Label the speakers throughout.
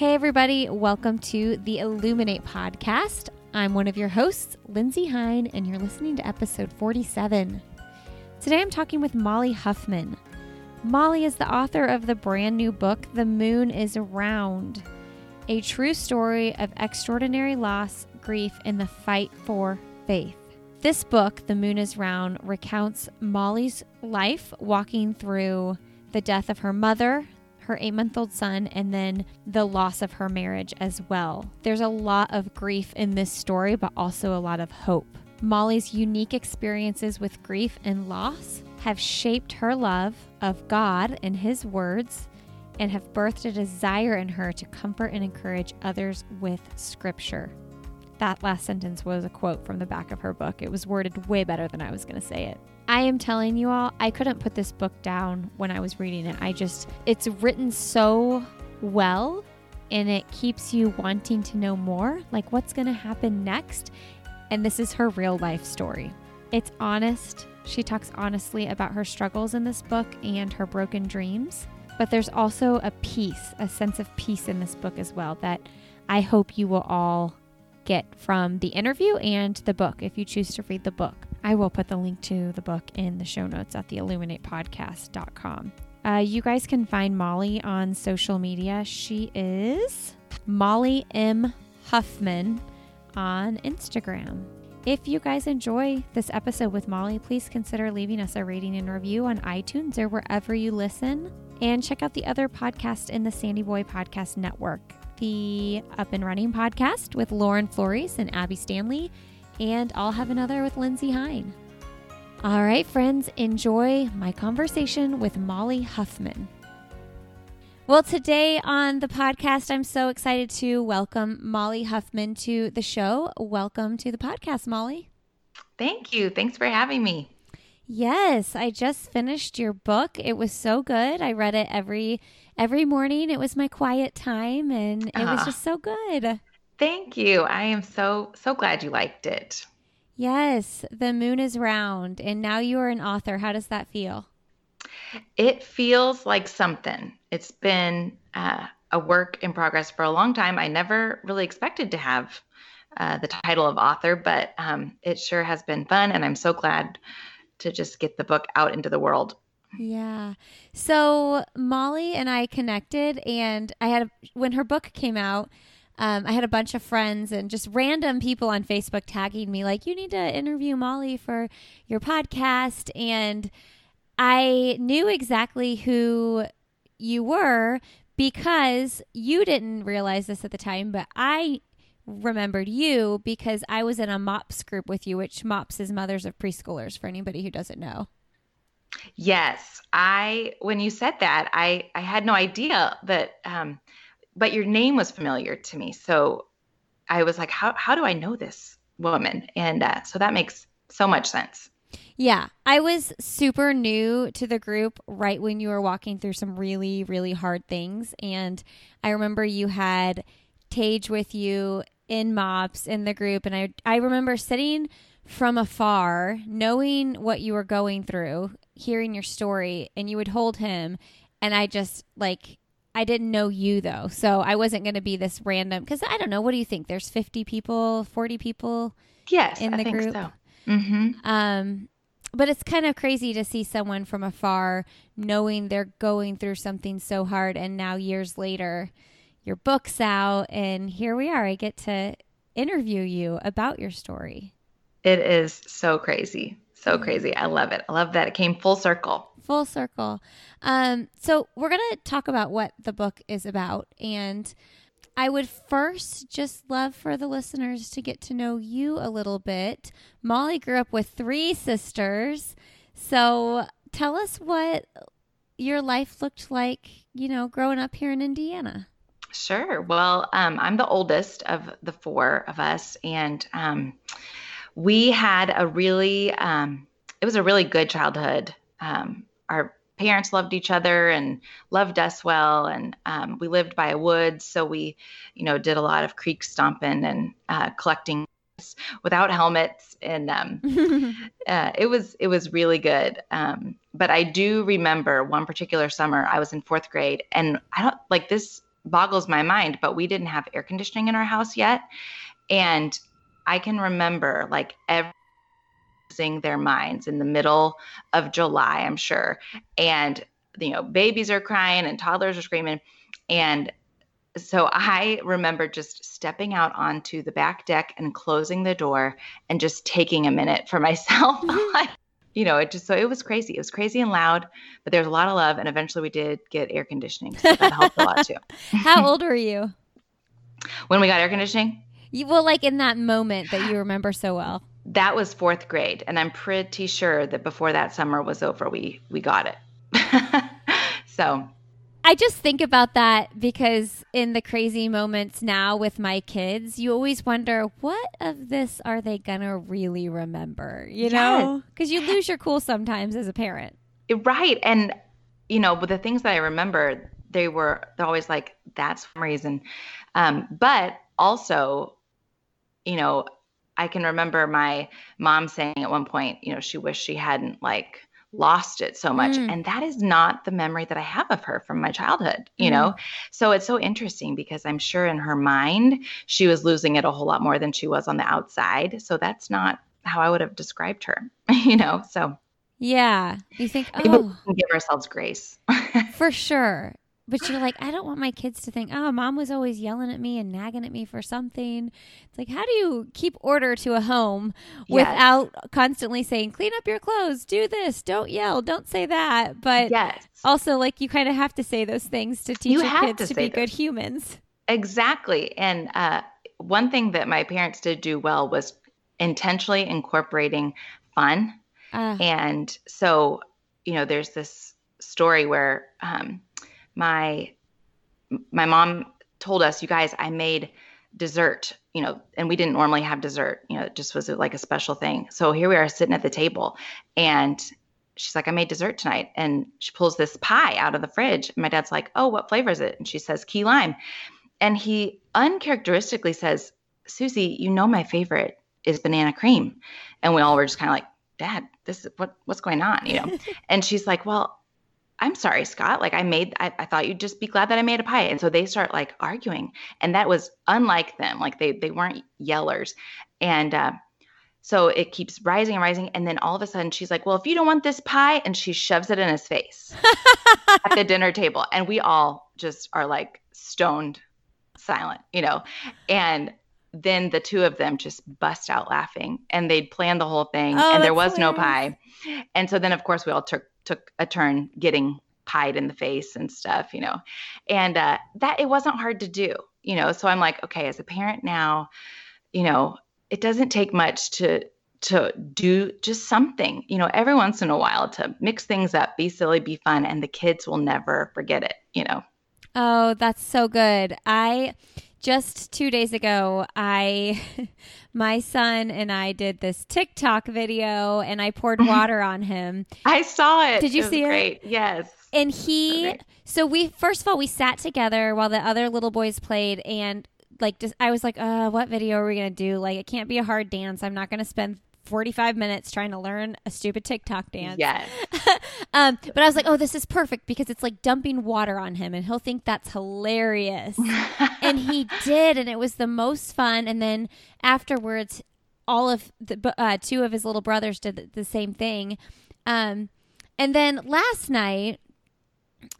Speaker 1: Hey, everybody, welcome to the Illuminate podcast. I'm one of your hosts, Lindsey Hein, and you're listening to episode 47. Today I'm talking with Molly Huffman. Molly is the author of the brand new book, The Moon is Round, a true story of extraordinary loss, grief, and the fight for faith. This book, The Moon is Round, recounts Molly's life walking through the death of her mother, her eight month old son, and then the loss of her marriage as well. There's a lot of grief in this story, but also a lot of hope. Molly's unique experiences with grief and loss have shaped her love of God and His words and have birthed a desire in her to comfort and encourage others with Scripture. That last sentence was a quote from the back of her book. It was worded way better than I was going to say it. I am telling you all, I couldn't put this book down when I was reading it. I just, it's written so well and it keeps you wanting to know more like what's going to happen next. And this is her real life story. It's honest. She talks honestly about her struggles in this book and her broken dreams. But there's also a peace, a sense of peace in this book as well that I hope you will all get from the interview and the book if you choose to read the book. I will put the link to the book in the show notes at the illuminatepodcast.com. Uh, you guys can find Molly on social media. She is Molly M. Huffman on Instagram. If you guys enjoy this episode with Molly, please consider leaving us a rating and review on iTunes or wherever you listen. And check out the other podcasts in the Sandy Boy Podcast Network the Up and Running podcast with Lauren Flores and Abby Stanley, and I'll have another with Lindsey Hein. All right, friends, enjoy my conversation with Molly Huffman. Well, today on the podcast, I'm so excited to welcome Molly Huffman to the show. Welcome to the podcast, Molly.
Speaker 2: Thank you. Thanks for having me.
Speaker 1: Yes, I just finished your book. It was so good. I read it every every morning. It was my quiet time and it was ah. just so good.
Speaker 2: Thank you. I am so so glad you liked it.
Speaker 1: Yes, the moon is round and now you are an author. How does that feel?
Speaker 2: It feels like something. It's been uh, a work in progress for a long time. I never really expected to have uh, the title of author, but um, it sure has been fun, and I'm so glad to just get the book out into the world.
Speaker 1: Yeah. So Molly and I connected, and I had when her book came out. Um, I had a bunch of friends and just random people on Facebook tagging me, like, you need to interview Molly for your podcast. And I knew exactly who you were because you didn't realize this at the time, but I remembered you because I was in a MOPS group with you, which MOPS is Mothers of Preschoolers for anybody who doesn't know.
Speaker 2: Yes, I when you said that, I I had no idea that um but your name was familiar to me. So I was like how how do I know this woman? And uh, so that makes so much sense.
Speaker 1: Yeah, I was super new to the group right when you were walking through some really really hard things and I remember you had Tage with you in MOPS in the group and I I remember sitting from afar knowing what you were going through, hearing your story and you would hold him and I just like I didn't know you though. So I wasn't going to be this random cuz I don't know, what do you think? There's 50 people, 40 people
Speaker 2: yes,
Speaker 1: in
Speaker 2: the
Speaker 1: I group.
Speaker 2: So. Mm-hmm.
Speaker 1: Um but it's kind of crazy to see someone from afar knowing they're going through something so hard and now years later your book's out and here we are. I get to interview you about your story.
Speaker 2: It is so crazy. So crazy. I love it. I love that it came full circle.
Speaker 1: Full circle. Um, so we're going to talk about what the book is about. And I would first just love for the listeners to get to know you a little bit. Molly grew up with three sisters. So tell us what your life looked like, you know, growing up here in Indiana.
Speaker 2: Sure. Well, um, I'm the oldest of the four of us, and um, we had a really, um, it was a really good childhood. Um, our parents loved each other and loved us well, and um, we lived by a woods, so we, you know, did a lot of creek stomping and uh, collecting without helmets, and um, uh, it was it was really good. but I do remember one particular summer I was in fourth grade, and I don't like this boggles my mind, but we didn't have air conditioning in our house yet. And I can remember like every their minds in the middle of July, I'm sure. And you know, babies are crying and toddlers are screaming. And so I remember just stepping out onto the back deck and closing the door and just taking a minute for myself. you know, it just so it was crazy. It was crazy and loud, but there was a lot of love. And eventually we did get air conditioning. So that helped a lot too.
Speaker 1: How old were you?
Speaker 2: When we got air conditioning?
Speaker 1: You, well, like in that moment that you remember so well.
Speaker 2: That was fourth grade. And I'm pretty sure that before that summer was over, we we got it. so
Speaker 1: I just think about that because in the crazy moments now with my kids, you always wonder what of this are they to really remember, you know? Because you lose your cool sometimes as a parent.
Speaker 2: Right. And, you know, but the things that I remember, they were they're always like, that's some reason. Um, but also, you know, I can remember my mom saying at one point, you know, she wished she hadn't like lost it so much. Mm. and that is not the memory that i have of her from my childhood you mm. know? So it's so interesting because i'm sure in her mind she was losing it a whole lot more than she was on the outside. So that's not how i would have described her you know? So
Speaker 1: yeah. You think oh.
Speaker 2: give ourselves grace.
Speaker 1: For sure but you're like, I don't want my kids to think, oh, mom was always yelling at me and nagging at me for something. It's like, how do you keep order to a home yes. without constantly saying, clean up your clothes, do this, don't yell, don't say that? But yes. also, like, you kind of have to say those things to teach you your kids to, to be those. good humans.
Speaker 2: Exactly. And uh, one thing that my parents did do well was intentionally incorporating fun. Uh, and so, you know, there's this story where, um, my my mom told us, you guys, I made dessert, you know, and we didn't normally have dessert, you know, it just was like a special thing. So here we are sitting at the table and she's like, I made dessert tonight. And she pulls this pie out of the fridge. And my dad's like, Oh, what flavor is it? And she says, key lime. And he uncharacteristically says, Susie, you know, my favorite is banana cream. And we all were just kind of like, Dad, this is what, what's going on, you know? and she's like, Well, I'm sorry, Scott. Like I made, I, I, thought you'd just be glad that I made a pie. And so they start like arguing, and that was unlike them. Like they they weren't yellers, and uh, so it keeps rising and rising, and then all of a sudden she's like, "Well, if you don't want this pie," and she shoves it in his face at the dinner table, and we all just are like stoned, silent, you know, and then the two of them just bust out laughing and they'd planned the whole thing oh, and there was hilarious. no pie and so then of course we all took took a turn getting pied in the face and stuff, you know. And uh, that it wasn't hard to do, you know. So I'm like, okay, as a parent now, you know, it doesn't take much to to do just something, you know, every once in a while to mix things up, be silly, be fun, and the kids will never forget it, you know.
Speaker 1: Oh, that's so good. I just two days ago, I, my son and I did this TikTok video, and I poured water on him.
Speaker 2: I saw it.
Speaker 1: Did you
Speaker 2: it
Speaker 1: see
Speaker 2: great.
Speaker 1: it?
Speaker 2: Yes.
Speaker 1: And he, so we first of all we sat together while the other little boys played, and like just, I was like, uh, what video are we gonna do? Like, it can't be a hard dance. I'm not gonna spend 45 minutes trying to learn a stupid TikTok dance.
Speaker 2: Yes.
Speaker 1: um, but I was like, oh, this is perfect because it's like dumping water on him and he'll think that's hilarious. and he did. And it was the most fun. And then afterwards, all of the uh, two of his little brothers did the same thing. Um, and then last night,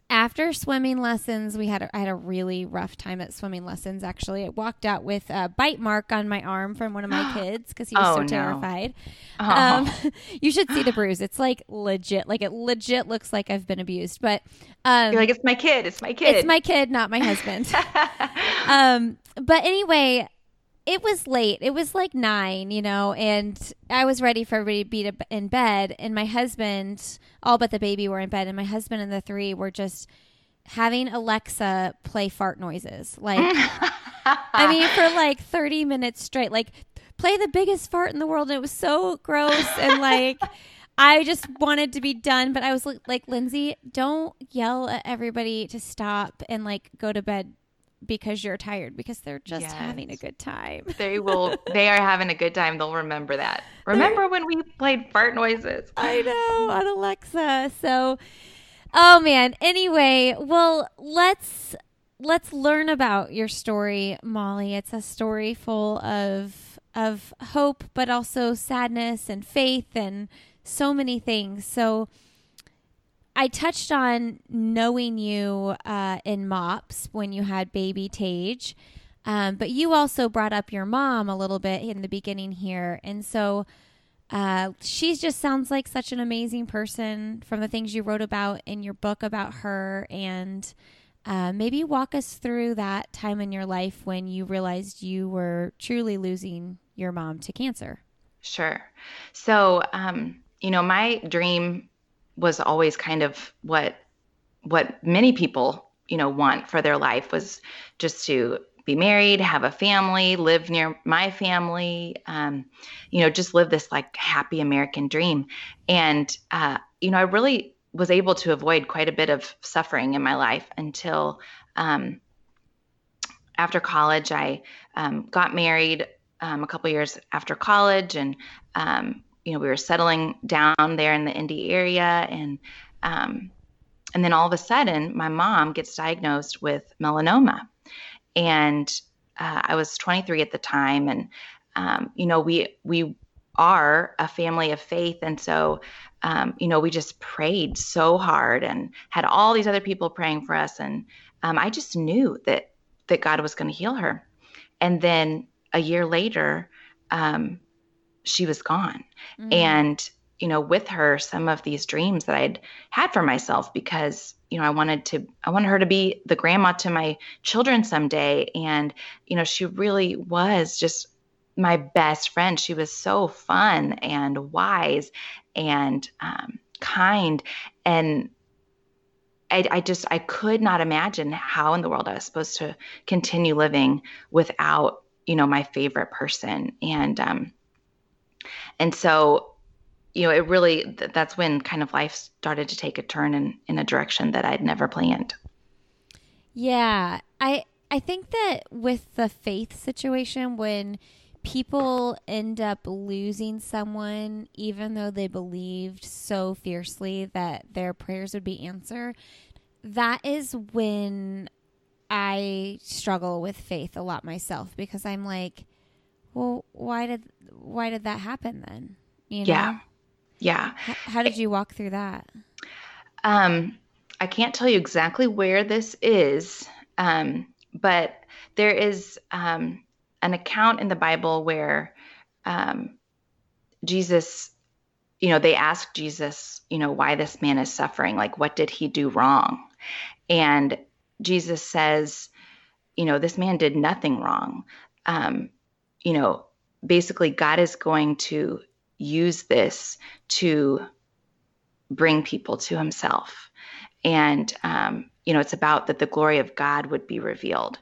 Speaker 1: after swimming lessons, we had a, I had a really rough time at swimming lessons. Actually, I walked out with a bite mark on my arm from one of my kids because he was
Speaker 2: Oh,
Speaker 1: so
Speaker 2: no.
Speaker 1: terrified.
Speaker 2: Oh.
Speaker 1: Um, you should see the bruise. It's like legit. Like it legit looks like I've been abused. But um,
Speaker 2: You're like, it's my kid. It's my kid.
Speaker 1: it's my kid, not my husband. um, but anyway, it was late. It was like nine, you know, and I was ready for everybody to be in bed. And my husband, all but the baby, were in bed, and my husband and the three were just having Alexa play fart noises. Like, I mean, for like 30 minutes straight, like, play the biggest fart in the world. And it was so gross. And like, I just wanted to be done. But I was like, Lindsey, don't yell at everybody to stop and like go to bed because you're tired because they're just
Speaker 2: Yes.
Speaker 1: having a good time.
Speaker 2: they will. They are having a good time. They'll remember that. Remember when we played fart noises?
Speaker 1: I know on Alexa. So, oh man. Anyway, well, let's let's learn about your story, Molly. It's a story full of of hope, but also sadness and faith and so many things. So, I touched on knowing you uh, in MOPS when you had baby Tage, um, but you also brought up your mom a little bit in the beginning here, and so uh, she just sounds like such an amazing person from the things you wrote about in your book about her, and uh, maybe walk us through that time in your life when you realized you were truly losing your mom to cancer.
Speaker 2: Sure. So, um, you know, my dream was always kind of what what many people, you know, want for their life was just to be married, have a family, live near my family, um, you know, just live this like happy American dream. And uh, you know, I really was able to avoid quite a bit of suffering in my life until um, after college. I um, got married um, a couple years after college, and um, you know we were settling down there in the Indy area, and um, and then all of a sudden, my mom gets diagnosed with melanoma, and uh, I was 23 at the time, and um, you know we we are a family of faith, and so um, you know we just prayed so hard and had all these other people praying for us, and um, I just knew that that God was going to heal her, and then a year later, um, she was gone.
Speaker 1: Mm.
Speaker 2: And, you know, with her, some of these dreams that I'd had for myself because, you know, I wanted to, I wanted her to be the grandma to my children someday. And, you know, she really was just my best friend. She was so fun and wise and um, kind. And I, I just, I could not imagine how in the world I was supposed to continue living without you know my favorite person and um and so you know it really th- that's when kind of life started to take a turn in in a direction that i'd never planned.
Speaker 1: Yeah, I I think that with the faith situation when people end up losing someone even though they believed so fiercely that their prayers would be answered, that is when I struggle with faith a lot myself because I'm like, well, why did why did that happen then? You know?
Speaker 2: Yeah. yeah
Speaker 1: H- how did you walk through that?
Speaker 2: um i can't tell you exactly where this is um but there is um an account in the bible where um jesus you know they asked jesus you know why this man is suffering like what did he do wrong and jesus says you know this man did nothing wrong um you know basically god is going to use this to bring people to himself. And um, you know it's about that the glory of god would be revealed.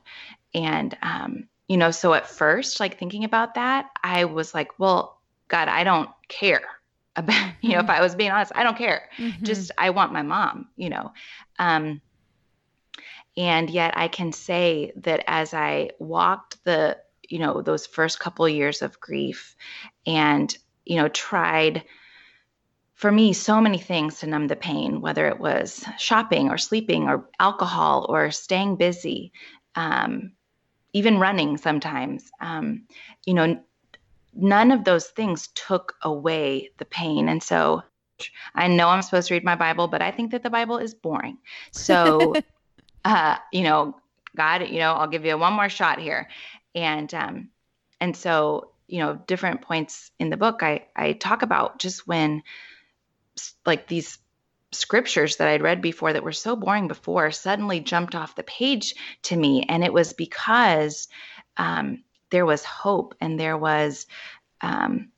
Speaker 2: And um, you know so at first like thinking about that i was like well god i don't care about you know if i was being honest i don't care.
Speaker 1: Mhm.
Speaker 2: just i want my mom you know. Um, and yet i can say that as i walked the you know those first couple of years of grief and you know tried for me so many things to numb the pain whether it was shopping or sleeping or alcohol or staying busy um, even running sometimes um, you know none of those things took away the pain and so I know I'm supposed to read my Bible, but I think that the Bible is boring. So, uh, you know, God, you know, I'll give you one more shot here. And um, and so, you know, different points in the book, I I talk about just when like these scriptures that I'd read before that were so boring before suddenly jumped off the page to me, and it was because um, there was hope and there was um,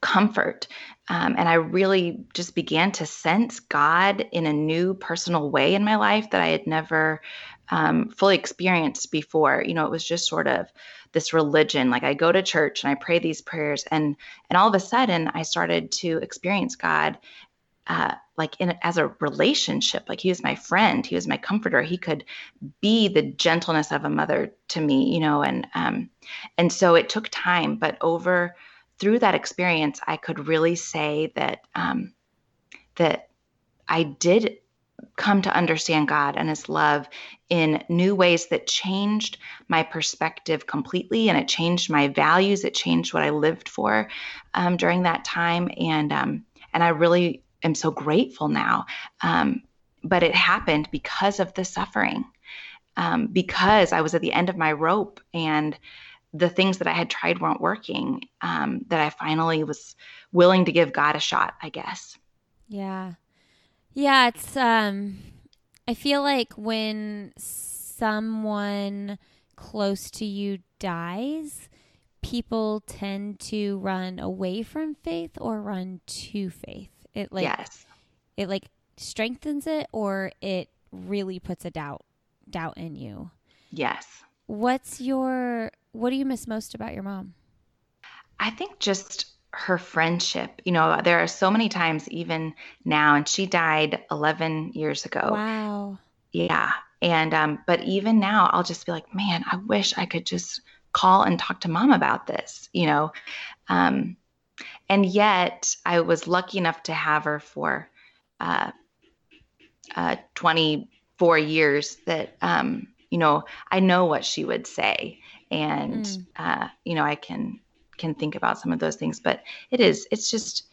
Speaker 2: comfort. Um, and I really just began to sense God in a new personal way in my life that I had never um, fully experienced before. You know, it was just sort of this religion. Like I go to church and I pray these prayers, and and all of a sudden I started to experience God. Uh, like in as a relationship like he was my friend he was my comforter he could be the gentleness of a mother to me you know and um and so it took time but over through that experience i could really say that um that i did come to understand God and His love in new ways that changed my perspective completely, and it changed my values. It changed what I lived for um, during that time, and um, and I really am so grateful now. Um, but it happened because of the suffering, um, because I was at the end of my rope, and the things that I had tried weren't working. Um, that I finally was willing to give God a shot, I guess.
Speaker 1: Yeah. Yeah, it's um I feel like when someone close to you dies, people tend to run away from faith or run to faith. It like
Speaker 2: yes.
Speaker 1: it like strengthens it or it really puts a doubt doubt in you.
Speaker 2: Yes.
Speaker 1: What's your what do you miss most about your mom?
Speaker 2: I think just her friendship. You know, there are so many times, even now, and she died 11 years ago.
Speaker 1: Wow.
Speaker 2: Yeah. And, um, but even now, I'll just be like, man, I wish I could just call and talk to mom about this, you know? Um, and yet, I was lucky enough to have her for uh, uh, 24 years that, um, you know, I know what she would say. And, mm. uh, you know, I can can think about some of those things but it is it's just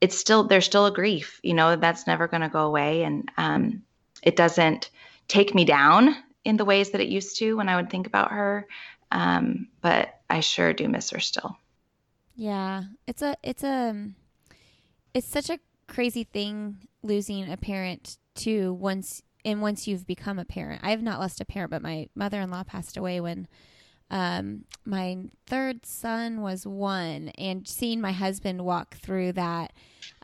Speaker 2: it's still there's still a grief you know that's never going to go away. And um, it doesn't take me down in the ways that it used to when i would think about her. Um, but i sure do miss her still.
Speaker 1: Yeah it's a it's a it's such a crazy thing losing a parent too once and once you've become a parent. I have not lost a parent but my mother-in-law passed away when um, my third son was one, and seeing my husband walk through that,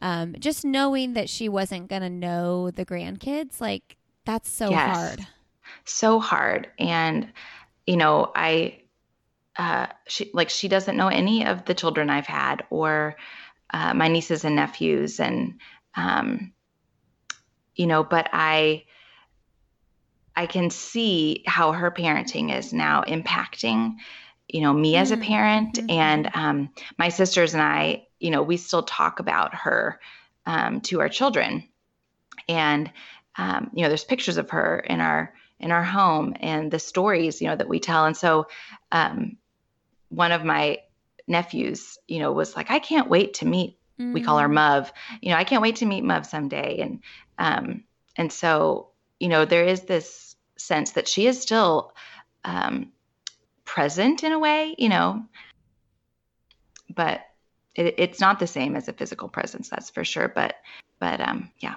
Speaker 1: um, just knowing that she wasn't going to know the grandkids, like that's so yes. hard.
Speaker 2: So hard. And, you know, I, uh, she like she doesn't know any of the children I've had or uh, my nieces and nephews, and um, you know, but I I can see how her parenting is now impacting, you know, me as a mm-hmm. parent. Mm-hmm. And um, my sisters and I, you know, we still talk about her um, to our children. And, um, you know, there's pictures of her in our in our home and the stories, you know, that we tell. And so um, one of my nephews, you know, was like, I can't wait to meet, mm-hmm. we call her Muv, you know, I can't wait to meet Muv someday. And, um, and so you know, there is this sense that she is still um, present in a way, you know, but it, it's not the same as a physical presence, that's for sure. But, but um, yeah.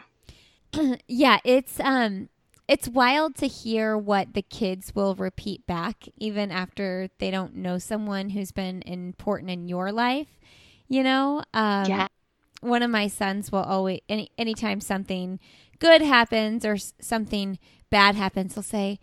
Speaker 1: yeah, it's um, it's wild to hear what the kids will repeat back, even after they don't know someone who's been important in your life. You know, um, yeah. One of my sons will always any anytime something good happens or something bad happens, he'll say,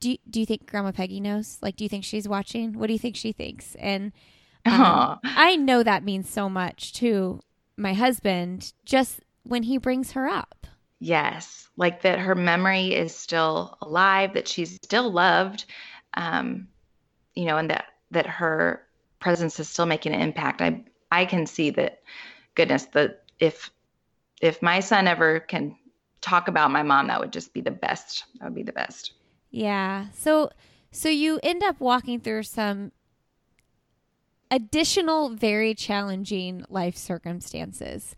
Speaker 1: do you, do you think Grandma Peggy knows? Like, do you think she's watching? What do you think she thinks? And um, I know that means so much to my husband just when he brings her up.
Speaker 2: Yes, like that her memory is still alive, that she's still loved, um, you know, and that that her presence is still making an impact. I I can see that. Goodness, that if if my son ever can talk about my mom, that would just be the best. That would be the best.
Speaker 1: Yeah. So so you end up walking through some additional very challenging life circumstances.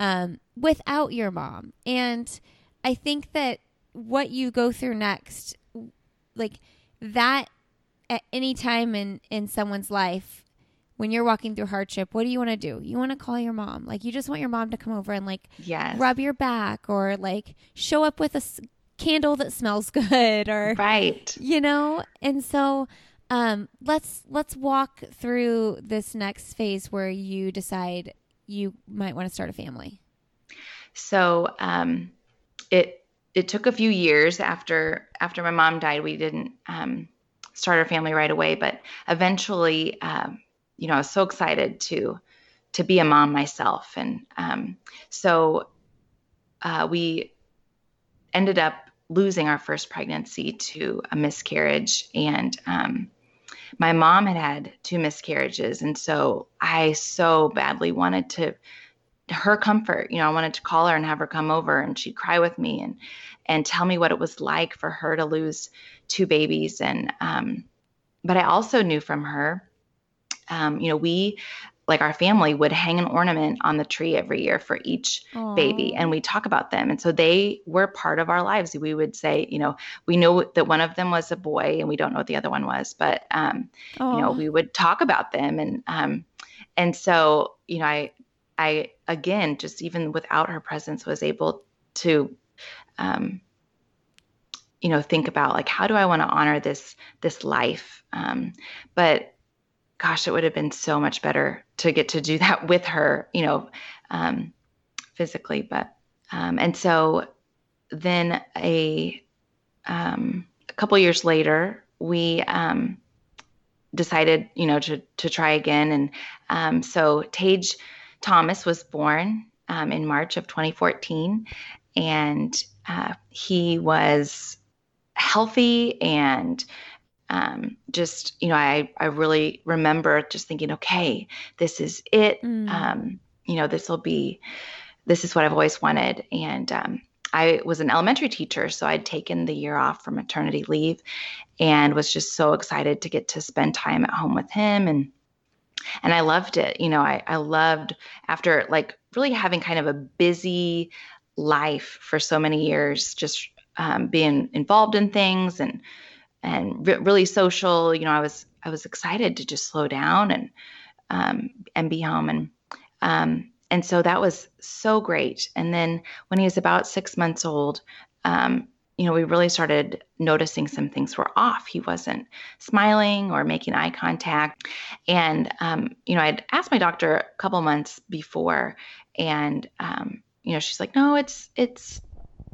Speaker 1: um, without your mom. And I think that what you go through next, like that at any time in, in someone's life, when you're walking through hardship, what do you want to do? You want to call your mom. Like you just want your mom to come over and like
Speaker 2: Yes.
Speaker 1: rub your back or like show up with a s- candle that smells good or
Speaker 2: Right.
Speaker 1: you know and so um let's let's walk through this next phase where you decide you might want to start a family
Speaker 2: So um, it it took a few years after after my mom died. We didn't um, start our family right away, but eventually, um, you know, I was so excited to to be a mom myself, and um, so uh, we ended up losing our first pregnancy to a miscarriage, and um, my mom had had two miscarriages, and so I so badly wanted to her comfort. You know, I wanted to call her and have her come over and she'd cry with me and and tell me what it was like for her to lose two babies. And um, but I also knew from her, um, you know, we like our family would hang an ornament on the tree every year for each baby and we talk about them. And so they were part of our lives. We would say you know we know that one of them was a boy and we don't know what the other one was but um, you know we would talk about them. And um and so you know i i again just even without her presence was able to um you know think about like how do i want to honor this this life? Um but gosh it would have been so much better to get to do that with her you know um physically but um and so then a um a couple years later we um decided, you know, to to try again. And um, so Tage Thomas was born um, in March of 2014, and uh, he was healthy and um, just, you know, I I really remember just thinking, okay, this is it.
Speaker 1: Mm.
Speaker 2: Um, you know, this will be, this is what I've always wanted. And um, I was an elementary teacher, so I'd taken the year off for maternity leave and was just so excited to get to spend time at home with him and and I loved it. You know, I, I loved after like really having kind of a busy life for so many years, just um, being involved in things and and re- really social. You know, I was I was excited to just slow down and um, and be home and um, and so that was so great. And then when he was about six months old, um, you know, we really started noticing some things were off. He wasn't smiling or making eye contact. And, um, you know, I'd asked my doctor a couple months before, and, um, you know, she's like, no, it's, it's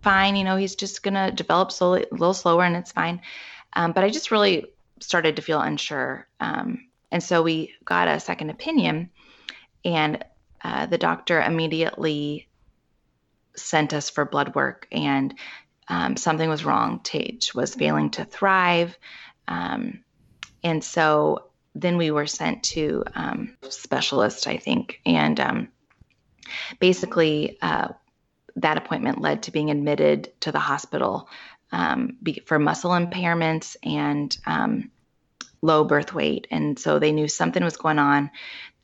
Speaker 2: fine. You know, he's just going to develop slowly, a little slower and it's fine. Um, but I just really started to feel unsure. Um, and so we got a second opinion, and uh, the doctor immediately sent us for blood work and um, something was wrong. Tage was failing to thrive. Um, and so then we were sent to um, specialist, I think. And um, basically, uh, that appointment led to being admitted to the hospital um, be, for muscle impairments and um, low birth weight. And so they knew something was going on.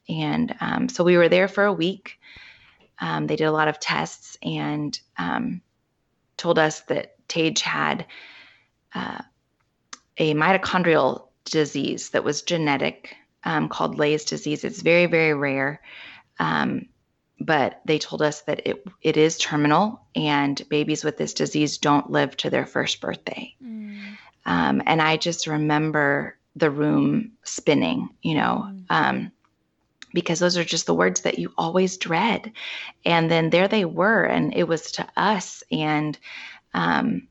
Speaker 2: And um, so we were there for a week. Um, they did a lot of tests and um, told us that Tage had uh, a mitochondrial disease that was genetic um, called Leigh's disease. It's very, very rare. Um, but they told us that it, it is terminal and babies with this disease don't live to their first birthday.
Speaker 1: Mm.
Speaker 2: Um, and I just remember the room spinning, you know,
Speaker 1: Mm.
Speaker 2: um, because those are just the words that you always dread. And then there they were, and it was to us. And, um,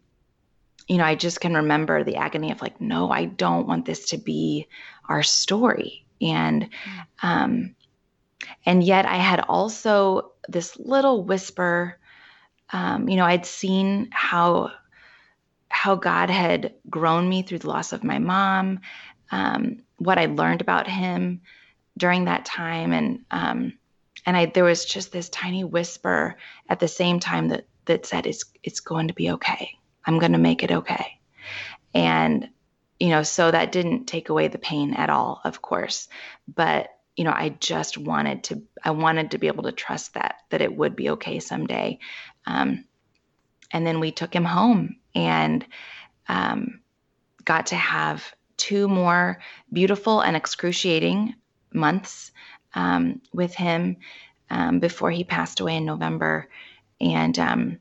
Speaker 2: you know, I just can remember the agony of like, no, I don't want this to be our story. And, um, and yet I had also this little whisper. Um, you know, I'd seen how how God had grown me through the loss of my mom, um, what I learned about Him during that time, and um, and I there was just this tiny whisper at the same time that that said it's it's going to be okay. I'm going to make it okay, and you know, so that didn't take away the pain at all, of course, but you know, I just wanted to, I wanted to be able to trust that, that it would be okay someday. Um, and then we took him home and um, got to have two more beautiful and excruciating months um, with him um, before he passed away in November. And, um,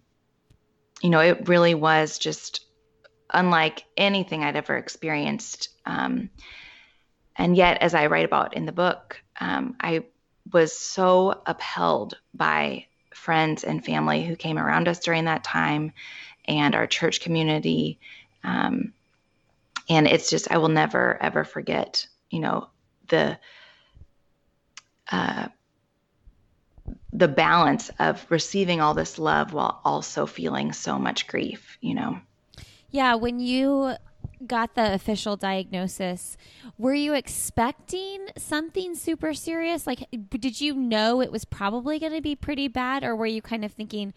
Speaker 2: you know, it really was just unlike anything I'd ever experienced. And yet, as I write about in the book, um, I was so upheld by friends and family who came around us during that time and our church community. Um, and it's just, I will never, ever forget, you know, the, uh, the balance of receiving all this love while also feeling so much grief, you know?
Speaker 1: Yeah. When you got the official diagnosis, were you expecting something super serious? Like, did you know it was probably going to be pretty bad, or were you kind of thinking,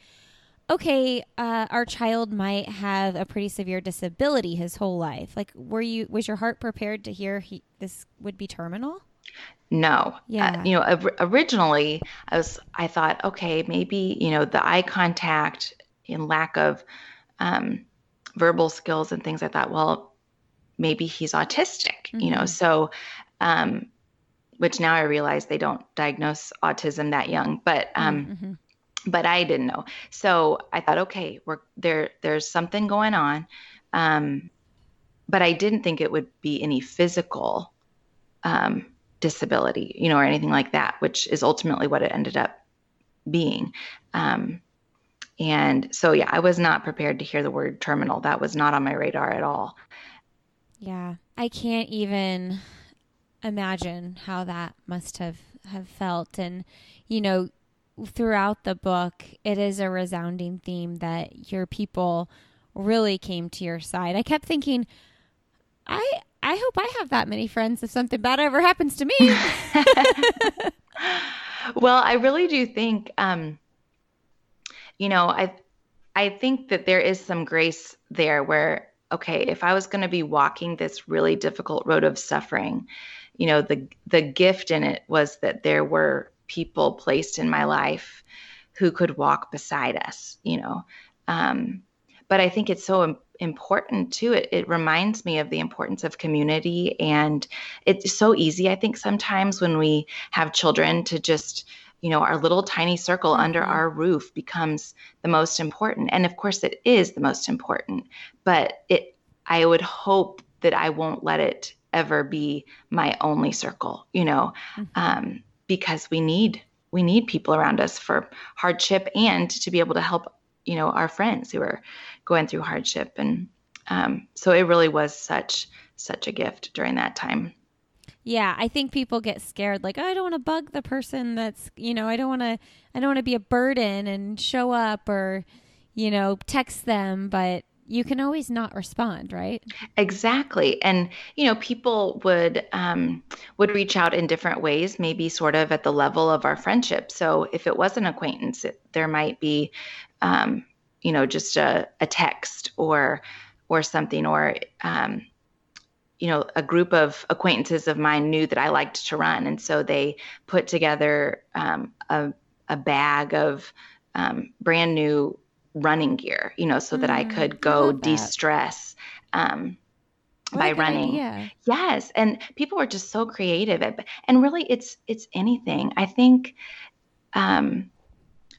Speaker 1: okay, uh, our child might have a pretty severe disability his whole life? Like, were you was your heart prepared to hear he, this would be terminal?
Speaker 2: No. Yeah. Uh, you know, originally I was I thought, okay, maybe you know the eye contact and lack of um, verbal skills and things. I thought, well, maybe he's autistic, mm-hmm. you know. Mm-hmm. So, um, which now I realize they don't diagnose autism that young, but um, mm-hmm. but I didn't know. So I thought, okay, we're there. There's something going on, um, but I didn't think it would be any physical um, disability, you know, or anything like that, which is ultimately what it ended up being. Um, and so, yeah, I was not prepared to hear the word terminal. That was not on my radar at all.
Speaker 1: Yeah, I can't even imagine how that must have have felt and you know throughout the book it is a resounding theme that your people really came to your side. I kept thinking I I hope I have that many friends if something bad ever happens to me.
Speaker 2: well, I really do think um you know, I I think that there is some grace there where okay, if I was going to be walking this really difficult road of suffering, you know, the the gift in it was that there were people placed in my life who could walk beside us, you know. Um, but I think it's so important too. It, it reminds me of the importance of community, and it's so easy. I think sometimes when we have children to just you know, our little tiny circle mm-hmm. under our roof becomes the most important. And of course, it is the most important, but it, I would hope that I won't let it ever be my only circle, you know, mm-hmm. um, because we need, we need people around us for hardship and to be able to help, you know, our friends who are going through hardship. And um, so it really was such, such a gift during that time.
Speaker 1: Yeah, I think people get scared like, oh, I don't want to bug the person that's, you know, I don't want to I don't want to be a burden and show up or, you know, text them, but you can always not respond, right?
Speaker 2: Exactly. And you know, people would um, would reach out in different ways, maybe sort of at the level of our friendship. So if it was an acquaintance, it, there might be um, you know, just a, a text or or something or um, you know, a group of acquaintances of mine knew that I liked to run, and so they put together um, a, a bag of um, brand new running gear, you know, so mm, that I mm, could go de-stress um, by running. Idea. Yes, and people were just so creative, and really, it's it's anything. I think. Um,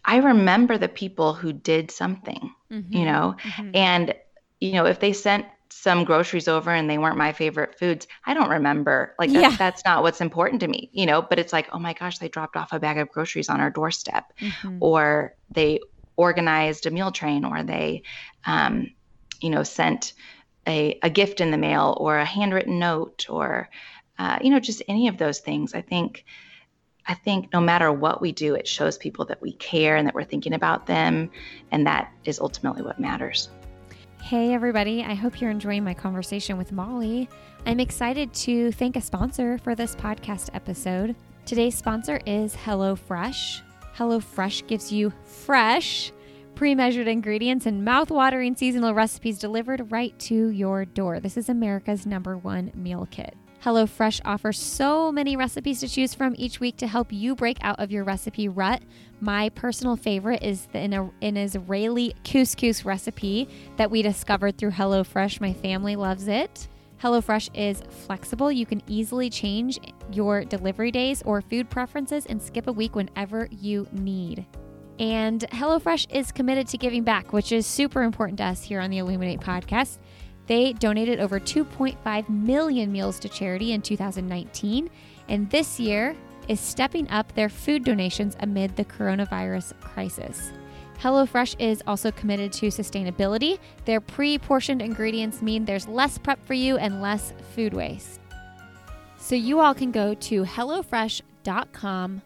Speaker 2: I remember the people who did something, mm-hmm. you know, mm-hmm. and you know, if they sent some groceries over and they weren't my favorite foods, I don't remember. Like that's, yeah. that's not what's important to me, you know, but it's like, oh my gosh, they dropped off a bag of groceries on our doorstep mm-hmm. or they organized a meal train or they, um, you know, sent a, a gift in the mail or a handwritten note or, uh, you know, just any of those things. I think, I think no matter what we do, it shows people that we care and that we're thinking about them. And that is ultimately what matters.
Speaker 1: Hey, everybody. I hope you're enjoying my conversation with Molly. I'm excited to thank a sponsor for this podcast episode. Today's sponsor is HelloFresh. HelloFresh gives you fresh, pre measured ingredients and mouth-watering seasonal recipes delivered right to your door. This is America's number one meal kit. HelloFresh offers so many recipes to choose from each week to help you break out of your recipe rut. My personal favorite is the, an, an Israeli couscous recipe that we discovered through HelloFresh. My family loves it. HelloFresh is flexible. You can easily change your delivery days or food preferences and skip a week whenever you need. And HelloFresh is committed to giving back, which is super important to us here on the Illuminate podcast. They donated over 2.5 million meals to charity in 2019, and this year is stepping up their food donations amid the coronavirus crisis. HelloFresh is also committed to sustainability. Their pre portioned ingredients mean there's less prep for you and less food waste. So you all can go to HelloFresh.com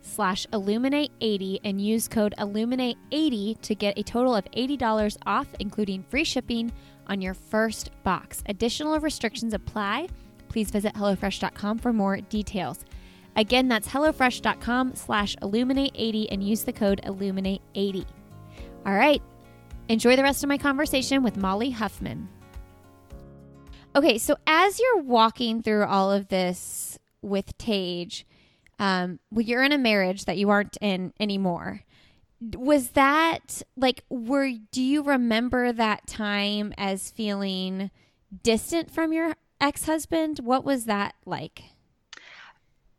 Speaker 1: slash illuminate80 and use code illuminate80 to get a total of $80 off, including free shipping on your first box. Additional restrictions apply. Please visit HelloFresh.com for more details. Again, that's HelloFresh.com slash Illuminate80 and use the code Illuminate80. All right, enjoy the rest of my conversation with Molly Huffman. Okay, so as you're walking through all of this with Tage, um, well, you're in a marriage that you aren't in anymore was that like were do you remember that time as feeling distant from your ex-husband? What was that like?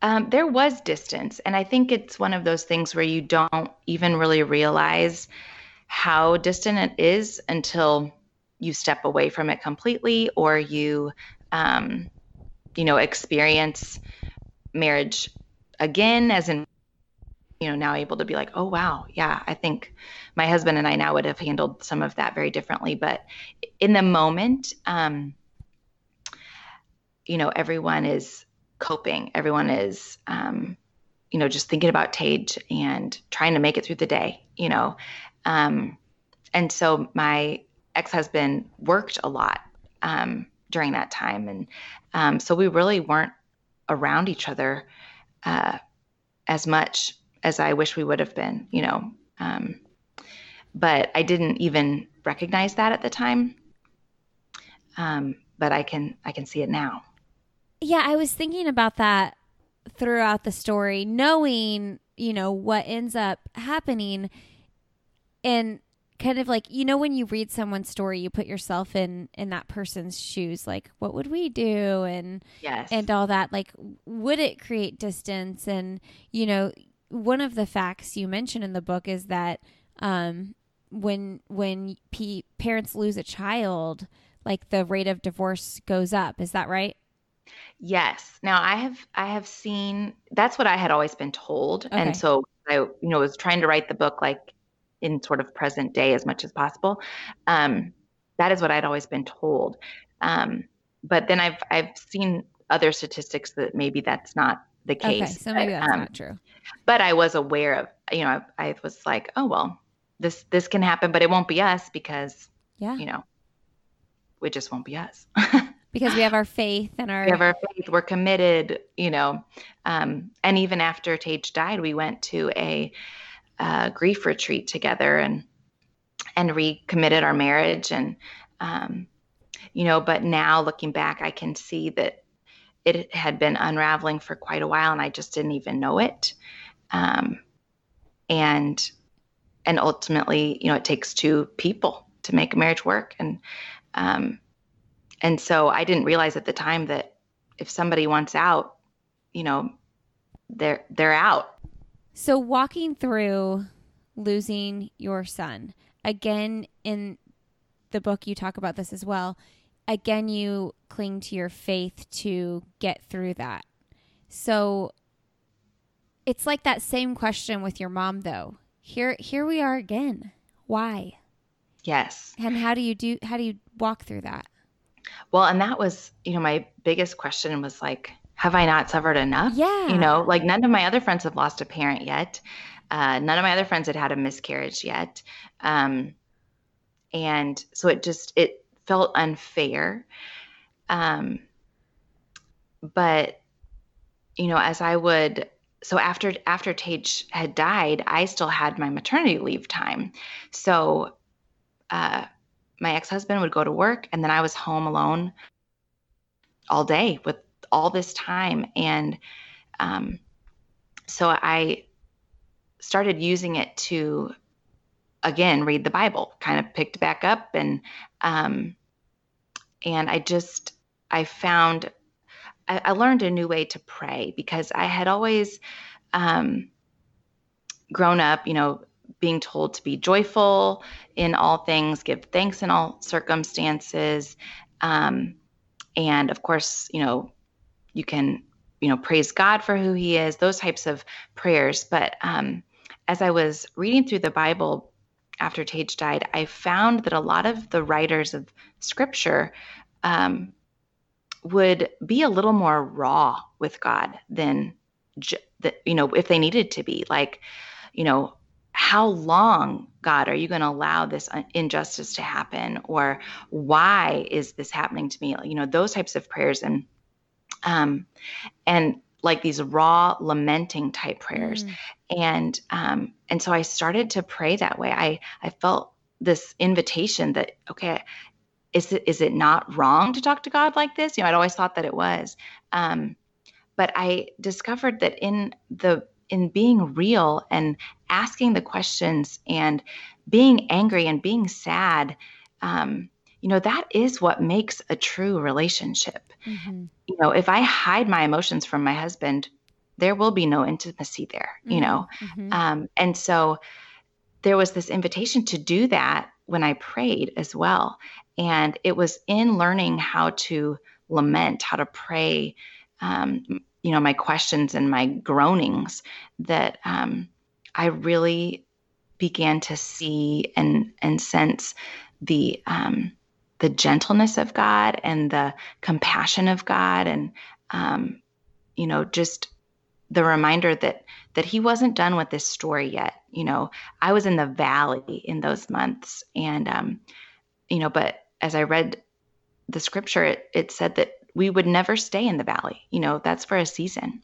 Speaker 2: Um, there was distance and i think it's one of those things where you don't even really realize how distant it is until you step away from it completely or you um, you know experience marriage again as in you know now able to be like oh wow yeah i think my husband and i now would have handled some of that very differently. But in the moment um you know everyone is coping. Everyone is um you know just thinking about tage and trying to make it through the day you know? Um and so my ex-husband worked a lot um during that time. And um so we really weren't around each other uh as much as I wish we would have been, you know. Um, but I didn't even recognize that at the time. Um, but I can I can see it now.
Speaker 1: Yeah, I was thinking about that throughout the story, knowing you know what ends up happening, and kind of like you know when you read someone's story, you put yourself in in that person's shoes. Like, what would we do? And
Speaker 2: yes,
Speaker 1: and all that. Like, would it create distance? And you know, one of the facts you mention in the book is that um, when when p- parents lose a child, like the rate of divorce goes up. Is that right?
Speaker 2: Yes. Now I have I have seen that's what I had always been told, okay. and so I you know was trying to write the book like in sort of present day as much as possible. Um, that is what I'd always been told. Um, but then I've I've seen other statistics that maybe that's not the case. Okay,
Speaker 1: so maybe that's um, not true.
Speaker 2: But I was aware of, you know, I, I, was like, oh well, this this can happen, but it won't be us because, yeah, you know, it just won't be us.
Speaker 1: because we have our faith and our
Speaker 2: we have our faith. We're committed, you know. Um, and even after Tage died, we went to a uh, grief retreat together and and recommitted our marriage and um, you know. But now looking back, I can see that it had been unraveling for quite a while and I just didn't even know it. Um, and and ultimately, you know, it takes two people to make a marriage work. And um, and so I didn't realize at the time that if somebody wants out, you know, they're they're out.
Speaker 1: So walking through losing your son again in the book, you talk about this as well again, you cling to your faith to get through that. So it's like that same question with your mom, though. Here, here we are again. Why?
Speaker 2: Yes.
Speaker 1: And how do you do? How do you walk through that?
Speaker 2: Well, and that was, you know, my biggest question was like, have I not suffered enough?
Speaker 1: Yeah.
Speaker 2: You know, like none of my other friends have lost a parent yet. Uh, none of my other friends had had a miscarriage yet. Um, and so it just it felt unfair. Um, but you know, as I would so after after Tage had died, I still had my maternity leave time. So uh, my ex husband would go to work, and then I was home alone all day with all this time. And um, so I started using it to, again, read the Bible, kind of picked back up. And, um, and I just, I found, I, I, learned a new way to pray because I had always um, grown up, you know, being told to be joyful in all things, give thanks in all circumstances. Um, and of course, you know, you can, you know, praise God for who He is, those types of prayers. But um, as I was reading through the Bible after Tage died, I found that a lot of the writers of Scripture um, would be a little more raw with God than, that you know, if they needed to be. Like, you know, how long, God, are you going to allow this injustice to happen? Or why is this happening to me? You know, those types of prayers and um, and like these raw lamenting type prayers. Mm. And um, and so I started to pray that way. I I felt this invitation that okay, is it is it not wrong to talk to God like this? You know, I'd always thought that it was. Um, but I discovered that in the in being real and asking the questions and being angry and being sad, um, you know, that is what makes a true relationship. Mm-hmm. You know, if I hide my emotions from my husband, there will be no intimacy there, you know? Mm-hmm. Um, and so there was this invitation to do that when I prayed as well. And it was in learning how to lament, how to pray, um, you know, my questions and my groanings that um, I really began to see and and sense the um, the gentleness of God and the compassion of God, and um, you know, just the reminder that that He wasn't done with this story yet. You know, I was in the valley in those months, and um, you know, but as I read the scripture, it, it said that we would never stay in the valley. You know, that's for a season.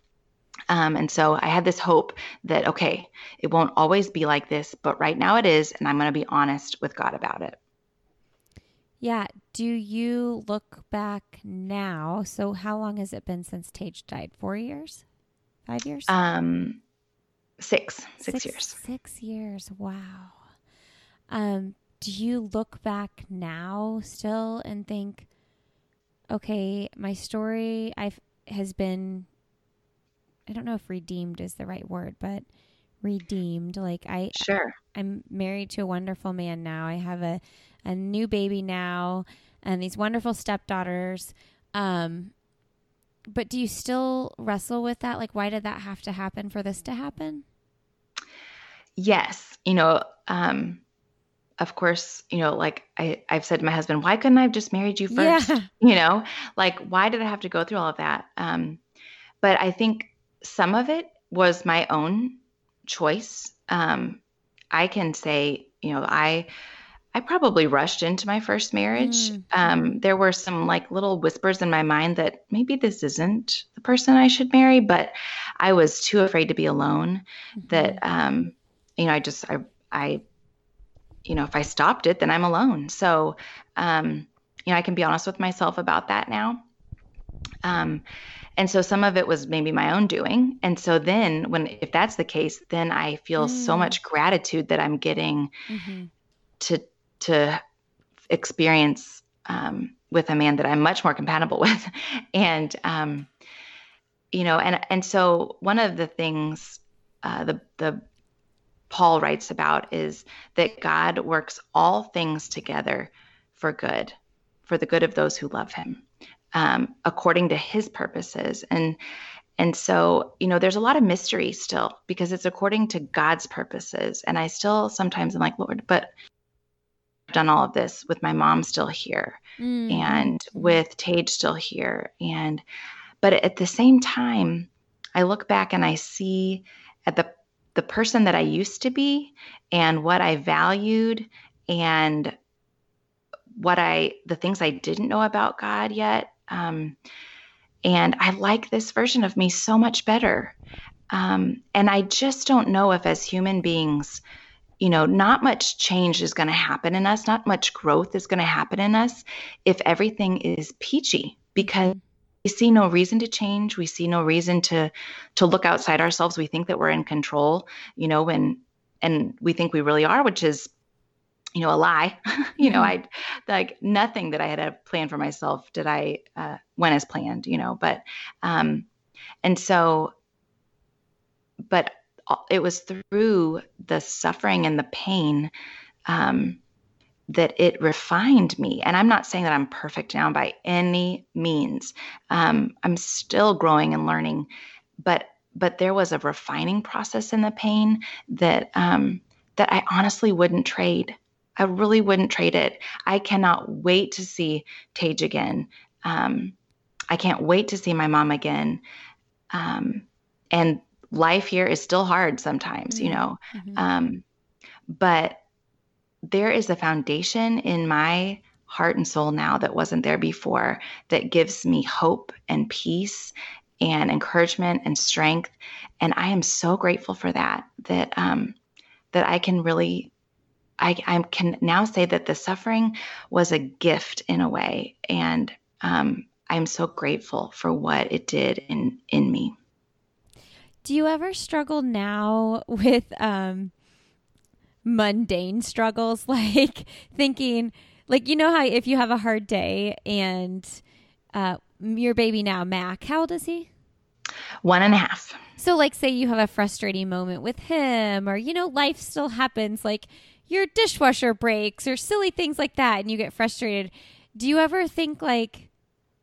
Speaker 2: Um, and so I had this hope that, okay, it won't always be like this, but right now it is. And I'm going to be honest with God about it.
Speaker 1: Yeah. Do you look back now? So how long has it been since Tage died? Four years? Five years?
Speaker 2: Um, six, six, six years.
Speaker 1: Six years. Wow. Um, do you look back now still and think, okay, my story I've has been I don't know if redeemed is the right word, but redeemed. Like I
Speaker 2: Sure.
Speaker 1: I'm married to a wonderful man now. I have a a new baby now and these wonderful stepdaughters. Um, but do you still wrestle with that? Like, why did that have to happen for this to happen?
Speaker 2: Yes. You know, um, of course, you know, like I, I've said to my husband, why couldn't I have just married you first? Yeah. You know, like, why did I have to go through all of that? Um, but I think some of it was my own choice. Um, I can say, you know, I, I probably rushed into my first marriage. Mm. Um, there were some like little whispers in my mind that maybe this isn't the person I should marry, but I was too afraid to be alone. Mm-hmm. That um, you know, I just I I, you know, if I stopped it, then I'm alone. So, um, you know, I can be honest with myself about that now. Um, and so some of it was maybe my own doing. And so then when if that's the case, then I feel mm. so much gratitude that I'm getting mm-hmm. to to experience um, with a man that I'm much more compatible with. and, um, you know, and, and so one of the things uh, the, the Paul writes about is that God works all things together for good, for the good of those who love him, um, according to his purposes. And and so, you know, there's a lot of mystery still because it's according to God's purposes. And I still sometimes I'm like, Lord, but done all of this with my mom still here mm. and with Tage still here. And, but at the same time, I look back and I see at the, the person that I used to be and what I valued and what I, the things I didn't know about God yet. Um, and I like this version of me so much better. Um, and I just don't know if, as human beings, you know, not much change is going to happen in us, not much growth is going to happen in us if everything is peachy because we see no reason to change. We see no reason to to look outside ourselves. We think that we're in control, you know, and and we think we really are, which is you know a lie you know mm-hmm. i like nothing that i had a plan for myself did i uh, went as planned you know but um and so but it was through the suffering and the pain um that it refined me and i'm not saying that i'm perfect now by any means um i'm still growing and learning but but there was a refining process in the pain that um that i honestly wouldn't trade I really wouldn't trade it. I cannot wait to see Tage again. Um, I can't wait to see my mom again. Um, and life here is still hard sometimes, mm-hmm. you know. Mm-hmm. Um, but there is a foundation in my heart and soul now that wasn't there before that gives me hope and peace and encouragement and strength. And I am so grateful for that, that, um, that I can really I, I can now say that the suffering was a gift in a way, and um, I'm so grateful for what it did in in me.
Speaker 1: Do you ever struggle now with um, mundane struggles, like thinking, like you know how if you have a hard day and uh, your baby now, Mac, how old is he?
Speaker 2: One and a half.
Speaker 1: So, like, say you have a frustrating moment with him, or you know, life still happens. Like, your dishwasher breaks or silly things like that and you get frustrated. Do you ever think like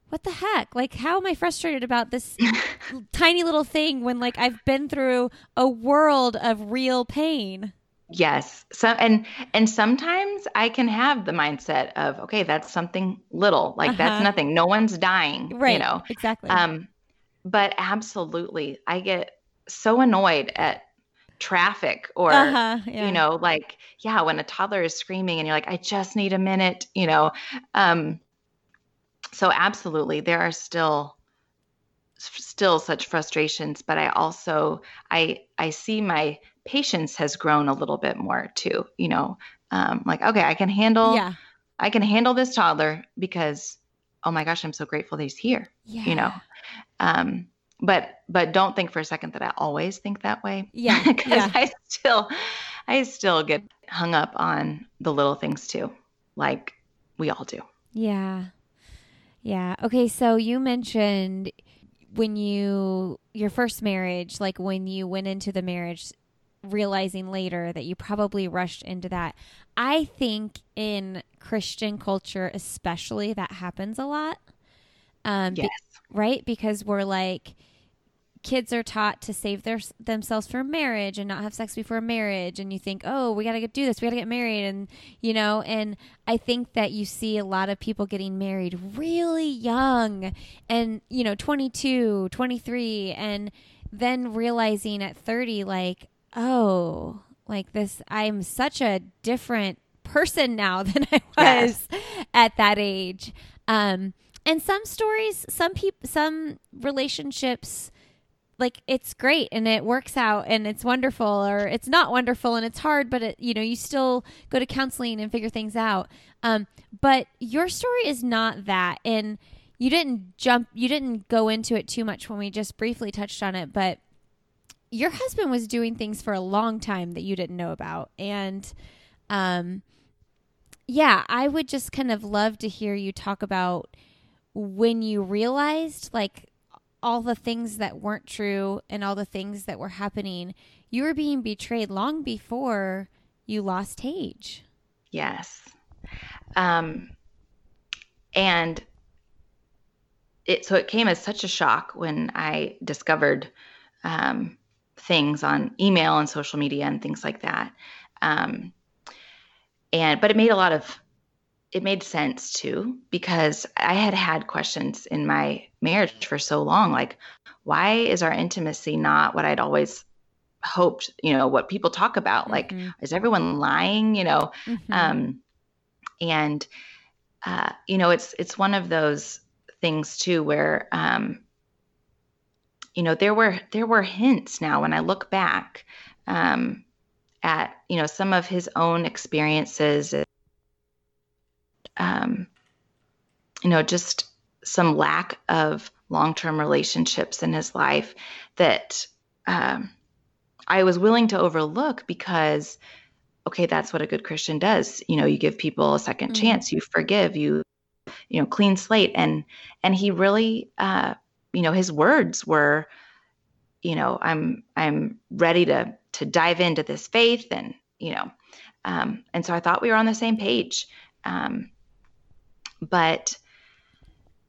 Speaker 1: what the heck? Like how am I frustrated about this tiny little thing when like I've been through a world of real pain?
Speaker 2: Yes. So and and sometimes I can have the mindset of okay, that's something little. Like uh-huh. that's nothing. No one's dying, right. you know.
Speaker 1: Exactly.
Speaker 2: Um but absolutely I get so annoyed at traffic or uh-huh, yeah. you know like yeah when a toddler is screaming and you're like i just need a minute you know um so absolutely there are still still such frustrations but i also i i see my patience has grown a little bit more too you know um like okay i can handle yeah i can handle this toddler because oh my gosh i'm so grateful that he's here yeah. you know um but but don't think for a second that I always think that way.
Speaker 1: Yeah,
Speaker 2: because yeah. I still I still get hung up on the little things too, like we all do.
Speaker 1: Yeah, yeah. Okay, so you mentioned when you your first marriage, like when you went into the marriage, realizing later that you probably rushed into that. I think in Christian culture, especially, that happens a lot.
Speaker 2: Um, yes. Be-
Speaker 1: right? Because we're like kids are taught to save their themselves for marriage and not have sex before marriage. And you think oh we got to do this we got to get married. And you know and i think that you see a lot of people getting married really young and you know 22 23 and then realizing at 30 like oh like this i'm such a different person now than i was yes. at that age. Um and some stories some people some relationships like it's great and it works out and it's wonderful or it's not wonderful and it's hard but it, you know you still go to counseling and figure things out. Um, but your story is not that and you didn't jump you didn't go into it too much when we just briefly touched on it but your husband was doing things for a long time that you didn't know about and um yeah i would just kind of love to hear you talk about when you realized like all the things that weren't true and all the things that were happening, you were being betrayed long before you lost Tage.
Speaker 2: Yes. Um, and it, so it came as such a shock when I discovered um, things on email and social media and things like that. Um, and, but it made a lot of it made sense too because I had had questions in my marriage for so long like why is our intimacy not what I'd always hoped, you know, what people talk about mm-hmm. like is everyone lying, you know? Mm-hmm. Um and uh you know, it's it's one of those things too where um you know, there were there were hints now when I look back um at, you know, some of his own experiences um, you know, just some lack of long term relationships in his life that um, I was willing to overlook because, okay, that's what a good Christian does. You know, you give people a 2nd mm-hmm. chance, you forgive, you, you know, clean slate. And, and he really, uh, you know, his words were, you know, I'm, I'm ready to, to dive into this faith and, you know, um, and so I thought we were on the same page. Um, but,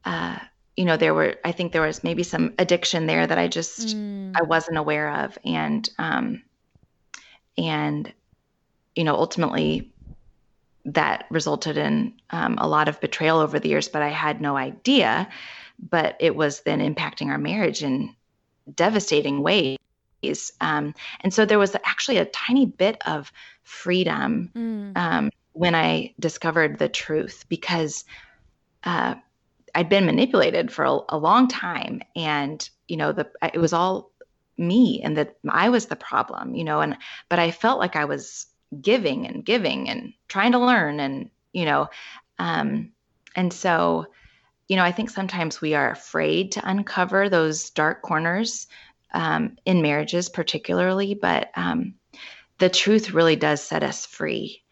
Speaker 2: uh, you know there were i think there was maybe some addiction there that i just mm. i wasn't aware of and um and you know ultimately that resulted in um, a lot of betrayal over the years but i had no idea but it was then impacting our marriage in devastating ways um, and so there was actually a tiny bit of freedom mm. um, when i discovered the truth because uh, I'd been manipulated for a, a long time, and you know, the it was all me, and that I was the problem, you know, and but I felt like I was giving and giving and trying to learn, and you know, um, and so, you know, I think sometimes we are afraid to uncover those dark corners um, in marriages, particularly, but um, the truth really does set us free,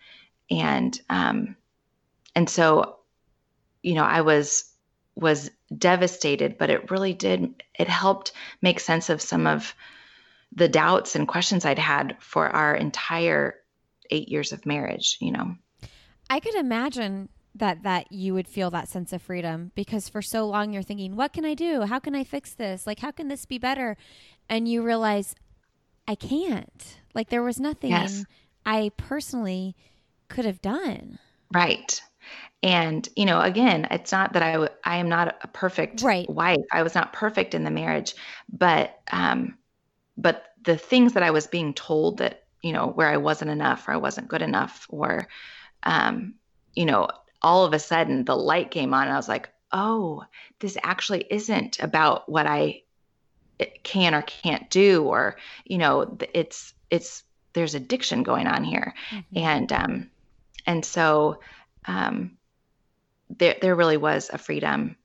Speaker 2: and um, and so, you know, I was was devastated, but it really did, it helped make sense of some of the doubts and questions I'd had for our entire eight years of marriage, you know.
Speaker 1: I could imagine that that you would feel that sense of freedom because for so long you're thinking, what can I do? How can I fix this? Like how can this be better? And you realize I can't. Like there was nothing yes. I personally could have done.
Speaker 2: Right and you know again it's not that I, w- I am not a perfect
Speaker 1: right.
Speaker 2: wife i was not perfect in the marriage but um but the things that i was being told that you know where i wasn't enough or i wasn't good enough or um you know all of a sudden the light came on and i was like oh this actually isn't about what i eh, can or can't do or you know it's it's there's addiction going on here mm-hmm. and um and so um there there really was a freedom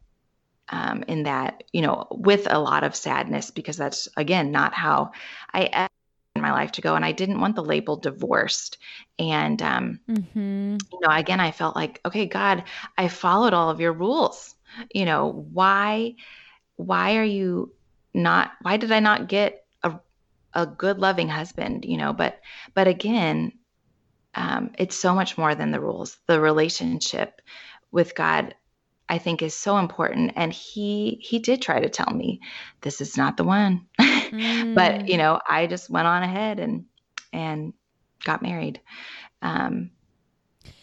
Speaker 2: um, in that, you know, with a lot of sadness because that's again not how I in my life to go, and I didn't want the label divorced. And um, mm-hmm. you know, again, I felt like, okay, God, I followed all of your rules. You know, why why are you not? Why did I not get a a good loving husband? You know, but but again, um, it's so much more than the rules. The relationship with God I think is so important and he he did try to tell me this is not the one. Mm. but you know, I just went on ahead and and got married. Um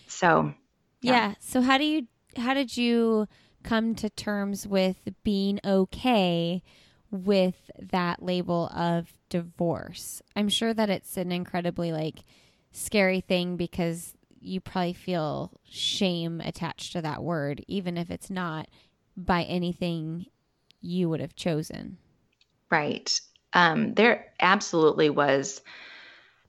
Speaker 2: so
Speaker 1: yeah. yeah. So how do you how did you come to terms with being okay with that label of divorce? I'm sure that it's an incredibly like scary thing because you probably feel shame attached to that word, even if it's not by anything you would have chosen.
Speaker 2: Right. Um, there absolutely was.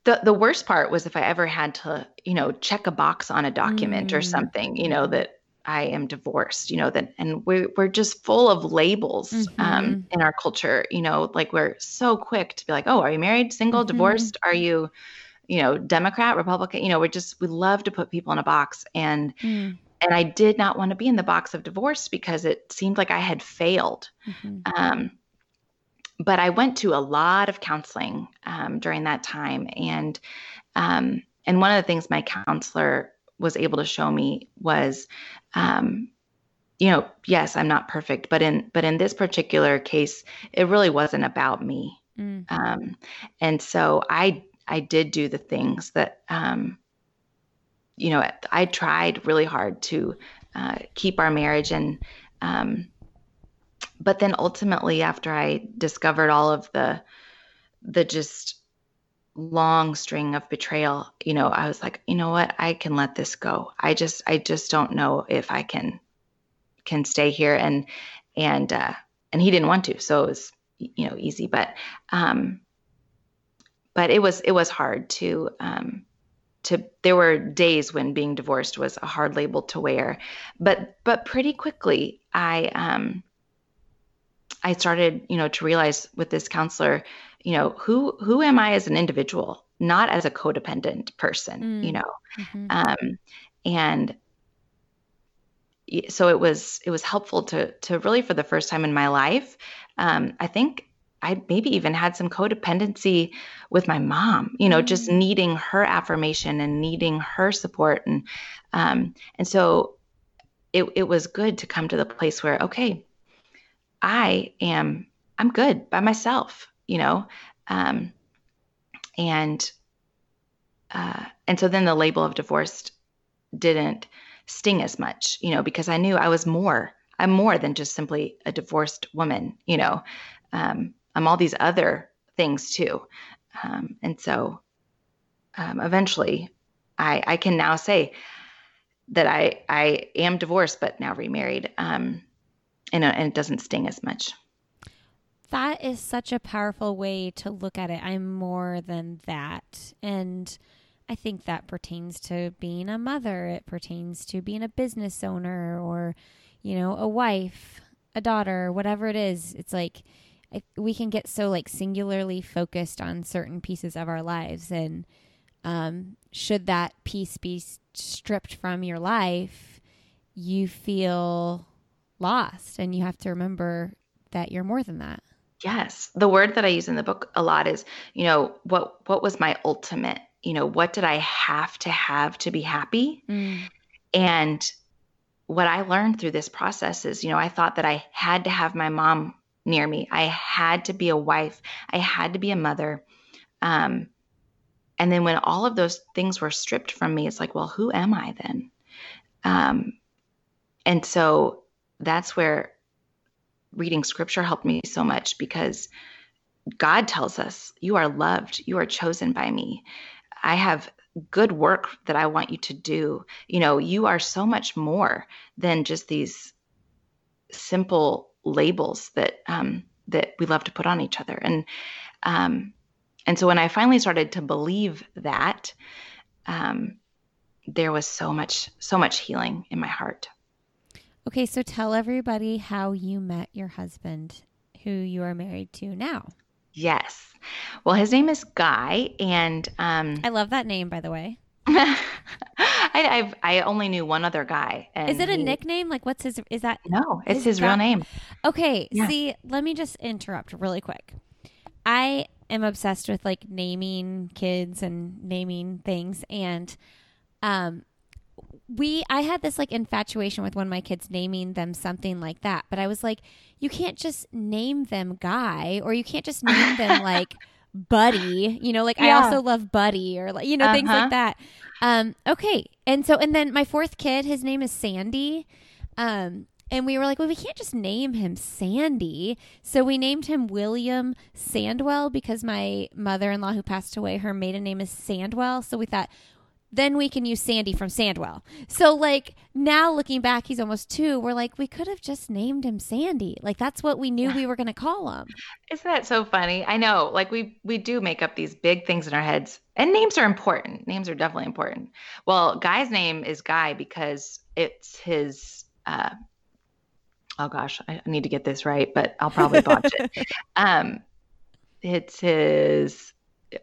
Speaker 2: The, the worst part was if I ever had to, you know, check a box on a document mm. or something, you know, that I am divorced, you know, that, and we're, we're just full of labels um, mm-hmm. um, in our culture, you know, like we're so quick to be like, oh, are you married, single, mm-hmm. divorced? Are you, you know, Democrat, Republican, you know, we just we love to put people in a box and mm. and I did not want to be in the box of divorce because it seemed like I had failed. Mm-hmm. Um, but I went to a lot of counseling um, during that time, and um, and one of the things my counselor was able to show me was, um, you know, yes, I'm not perfect, but in but in this particular case, it really wasn't about me. Mm. Um, and so I I did do the things that, um, you know, I tried really hard to uh, keep our marriage and, um, but then ultimately after I discovered all of the, the just long string of betrayal, you know, I was like, you know what, I can let this go. I just, I just don't know if I can, can stay here. And, and, uh, and he didn't want to, so it was, you know, easy, but, um, but it was it was hard to um, to there were days when being divorced was a hard label to wear but but pretty quickly i um I started, you know, to realize with this counselor, you know, who who am I as an individual, not as a codependent person, mm. you know. Mm-hmm. Um, and so it was it was helpful to to really for the first time in my life. Um, I think I maybe even had some codependency with my mom, you know, mm-hmm. just mm. needing her affirmation and needing her support. And um, and so it it was good to come to the place where, okay, I am I'm good by myself, you know. Um, and uh, and so then the label of divorced didn't sting as much, you know, because I knew I was more. I'm more than just simply a divorced woman, you know. Um, I'm all these other things too. Um, and so um, eventually I, I can now say that I, I am divorced, but now remarried. Um, and, and it doesn't sting as much.
Speaker 1: That is such a powerful way to look at it. I'm more than that. And I think that pertains to being a mother, it pertains to being a business owner or, you know, a wife, a daughter, whatever it is. It's like, I, we can get so like singularly focused on certain pieces of our lives. And um, should that piece be stripped from your life you feel lost and you have to remember that you're more than that.
Speaker 2: Yes. The word that i use in the book a lot is you know what what was my ultimate you know what did i have to have to be happy? Mm. and what i learned through this process is you know i thought that i had to have my mom near me. I had to be a wife. I had to be a mother. Um, and then when all of those things were stripped from me, it's like, well, who am I then? Um, and so that's where reading scripture helped me so much because God tells us, you are loved, you are chosen by me. I have good work that I want you to do. You know, you are so much more than just these simple labels that um, that we love to put on each other. And um, and so when I finally started to believe that, um, there was so much so much healing in my heart.
Speaker 1: Okay, so tell everybody how you met your husband, who you are married to now.
Speaker 2: Yes. Well, his name is Guy, and um,
Speaker 1: I love that name, by the way.
Speaker 2: I, I've, I only knew one other guy.
Speaker 1: is it a he, nickname? Like, what's his? Is that
Speaker 2: no? It's his, his real name.
Speaker 1: Okay. Yeah. See, let me just interrupt really quick. I am obsessed with like naming kids and naming things, and um, we I had this like infatuation with one of my kids naming them something like that, but I was like, you can't just name them Guy, or you can't just name them like. Buddy, you know, like yeah. I also love Buddy or like, you know, uh-huh. things like uh-huh. that. Um, okay. And so, and then my fourth kid, his name is Sandy. Um, and we were like, well, we can't just name him Sandy. So we named him William Sandwell because my mother in law, who passed away, her maiden name is Sandwell. So we thought, then we can use Sandy from Sandwell. So like now looking back, he's almost two. We're like, we could have just named him Sandy. Like that's what we knew we were going to call him.
Speaker 2: Isn't that so funny? I know. Like we we do make up these big things in our heads, and names are important. Names are definitely important. Well, Guy's name is Guy because it's his. Uh, oh gosh, I need to get this right, but I'll probably botch it. Um, it's his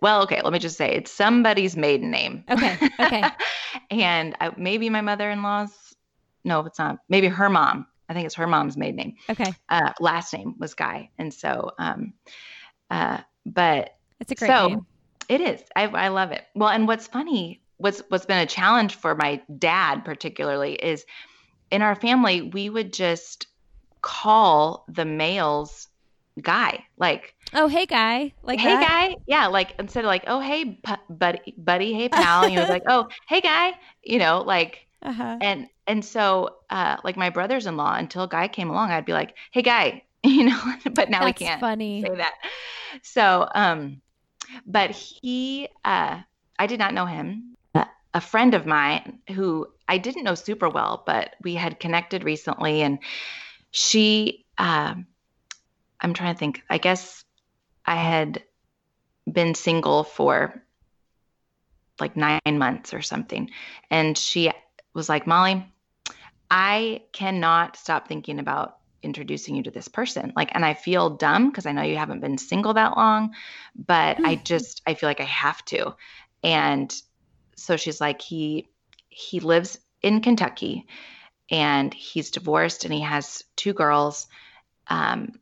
Speaker 2: well, okay, let me just say it's somebody's maiden name.
Speaker 1: Okay. Okay.
Speaker 2: and I, maybe my mother in law's, no, it's not, maybe her mom. I think it's her mom's maiden name.
Speaker 1: Okay.
Speaker 2: Uh, last name was Guy. And so, um, uh, but
Speaker 1: it's a great so name.
Speaker 2: It is. I, I love it. Well, and what's funny, what's, what's been a challenge for my dad particularly is in our family, we would just call the males guy. Like,
Speaker 1: oh hey guy, like
Speaker 2: hey that? guy, yeah. Like instead of like oh hey pu- buddy, buddy, hey pal, you know like oh hey guy, you know like. Uh-huh. And and so uh, like my brothers-in-law until guy came along I'd be like hey guy you know but now
Speaker 1: That's
Speaker 2: we can't
Speaker 1: funny.
Speaker 2: say that so um but he uh I did not know him a friend of mine who I didn't know super well but we had connected recently and she um I'm trying to think. I guess I had been single for like nine months or something. And she was like, Molly, I cannot stop thinking about introducing you to this person. Like, and I feel dumb because I know you haven't been single that long, but I just, I feel like I have to. And so she's like, he, he lives in Kentucky and he's divorced and he has two girls. Um,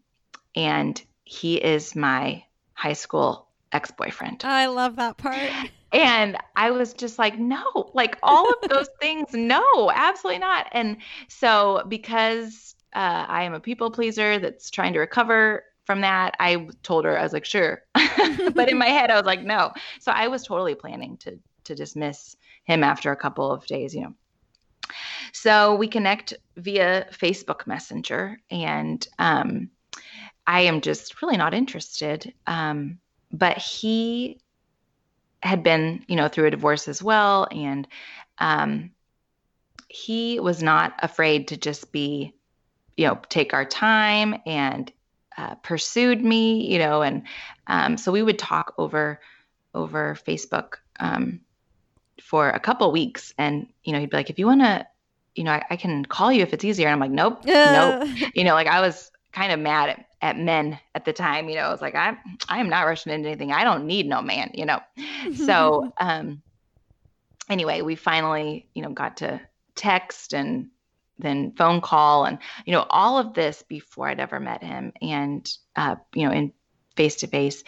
Speaker 2: and he is my high school ex boyfriend.
Speaker 1: I love that part.
Speaker 2: And I was just like, no, like all of those things, no, absolutely not. And so, because uh, I am a people pleaser that's trying to recover from that, I told her, I was like, sure. but in my head, I was like, no. So I was totally planning to to dismiss him after a couple of days, you know. So we connect via Facebook Messenger, and um, I am just really not interested. Um, but he had been, you know, through a divorce as well, and um, he was not afraid to just be, you know, take our time and uh, pursued me, you know, and um, so we would talk over over Facebook um, for a couple weeks, and you know, he'd be like, if you want to, you know, I, I, can call you if it's easier. And I'm like, nope, nope. You know, like I was kind of mad at, at men at the time. You know, I was like, I I am not rushing into anything. I don't need no man. You know, so um, anyway, we finally, you know, got to text and then phone call and you know all of this before I'd ever met him and uh, you know in face to face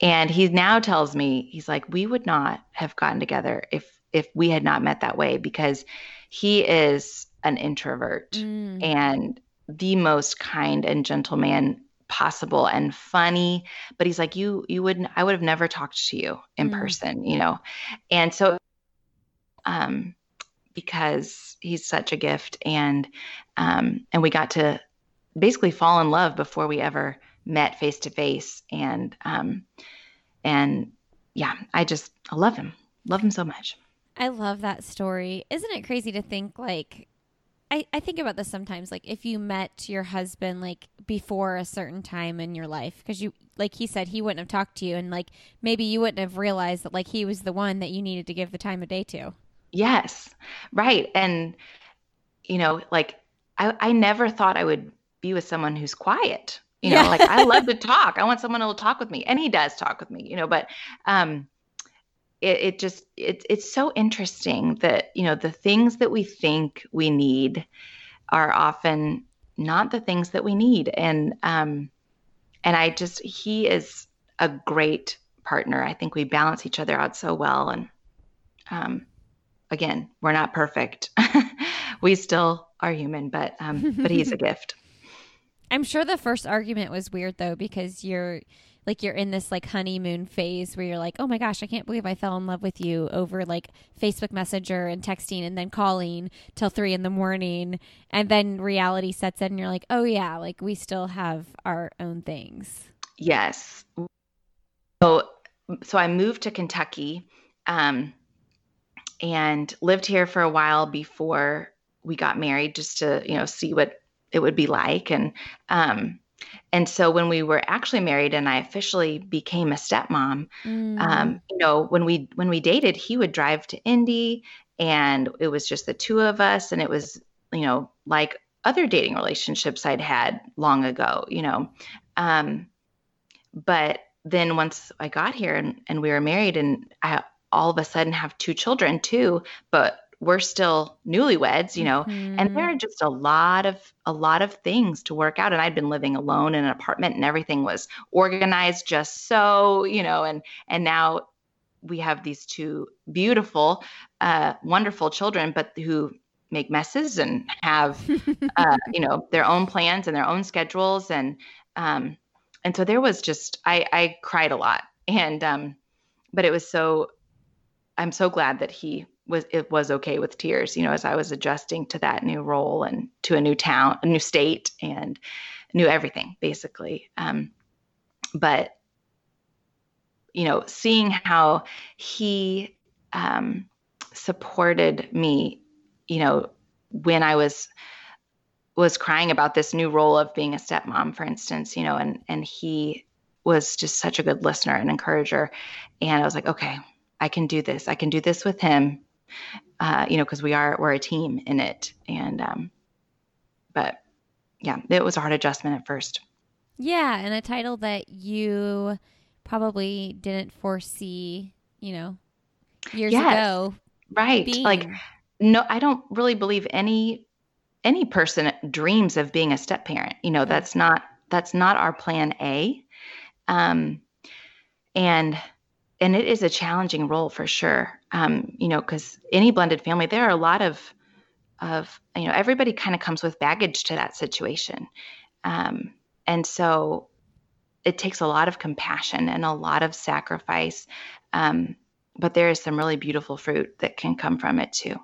Speaker 2: and he now tells me he's like we would not have gotten together if if we had not met that way because he is an introvert mm. and the most kind and gentle man possible and funny but he's like you you wouldn't i would have never talked to you in mm. person you know? And so um because he's such a gift and um, and we got to basically fall in love before we ever met face to face and um, and yeah i just i love him. Love him so much.
Speaker 1: I love that story. Isn't it crazy to think like I, I think about this sometimes like if you met your husband like before a certain time in your life because you like he said he wouldn't have talked to you and like maybe you wouldn't have realized that like he was the one that you needed to give the time of day to
Speaker 2: Yes. Right. And, you know, like I, I never thought I would be with someone who's quiet. You know, yeah. like I love to talk. I want someone will talk with me. And he does talk with me, you know, but um it, it just it, it's so interesting that, you know, the things that we think we need are often not the things that we need. And um and I just he is a great partner. I think we balance each other out so well and um again, we're not perfect. we still are human, but um, but he's a gift.
Speaker 1: I'm sure the first argument was weird though because you're like you're in this like honeymoon phase where you're like, "Oh my gosh, I can't believe I fell in love with you over like Facebook Messenger and texting and then calling till 3 in the morning." And then reality sets in and you're like, "Oh yeah, like we still have our own things."
Speaker 2: Yes. So so I moved to Kentucky um and lived here for a while before we got married just to you know see what it would be like and um and so when we were actually married and i officially became a stepmom mm. um you know when we when we dated he would drive to indy and it was just the two of us and it was you know like other dating relationships i'd had long ago you know um but then once i got here and, and we were married and i all of a sudden have two children too, but we're still newlyweds, you know, mm-hmm. and there mm-hmm. are just a lot of a lot of things to work out. And I'd been living alone in an apartment and everything was organized just so, you know, and and now we have these two beautiful, uh, wonderful children, but who make messes and have uh, you know their own plans and their own schedules and um and so there was just I I cried a lot and um but it was so I'm so glad that he was it was okay with tears, you know, as I was adjusting to that new role and to a new town, a new state, and knew everything basically. Um, but you know, seeing how he um, supported me, you know, when I was was crying about this new role of being a stepmom, for instance, you know, and and he was just such a good listener and encourager, and I was like, okay, I can do this. I can do this with him. Uh, you know, because we are we're a team in it. And um, but yeah, it was a hard adjustment at first.
Speaker 1: Yeah, and a title that you probably didn't foresee, you know, years yes, ago.
Speaker 2: Right. Being. Like no, I don't really believe any any person dreams of being a step parent. You know, that's not that's not our plan A. Um and and it is a challenging role for sure. Um, you know, because any blended family, there are a lot of of you know everybody kind of comes with baggage to that situation, um, and so it takes a lot of compassion and a lot of sacrifice. Um, but there is some really beautiful fruit that can come from it too.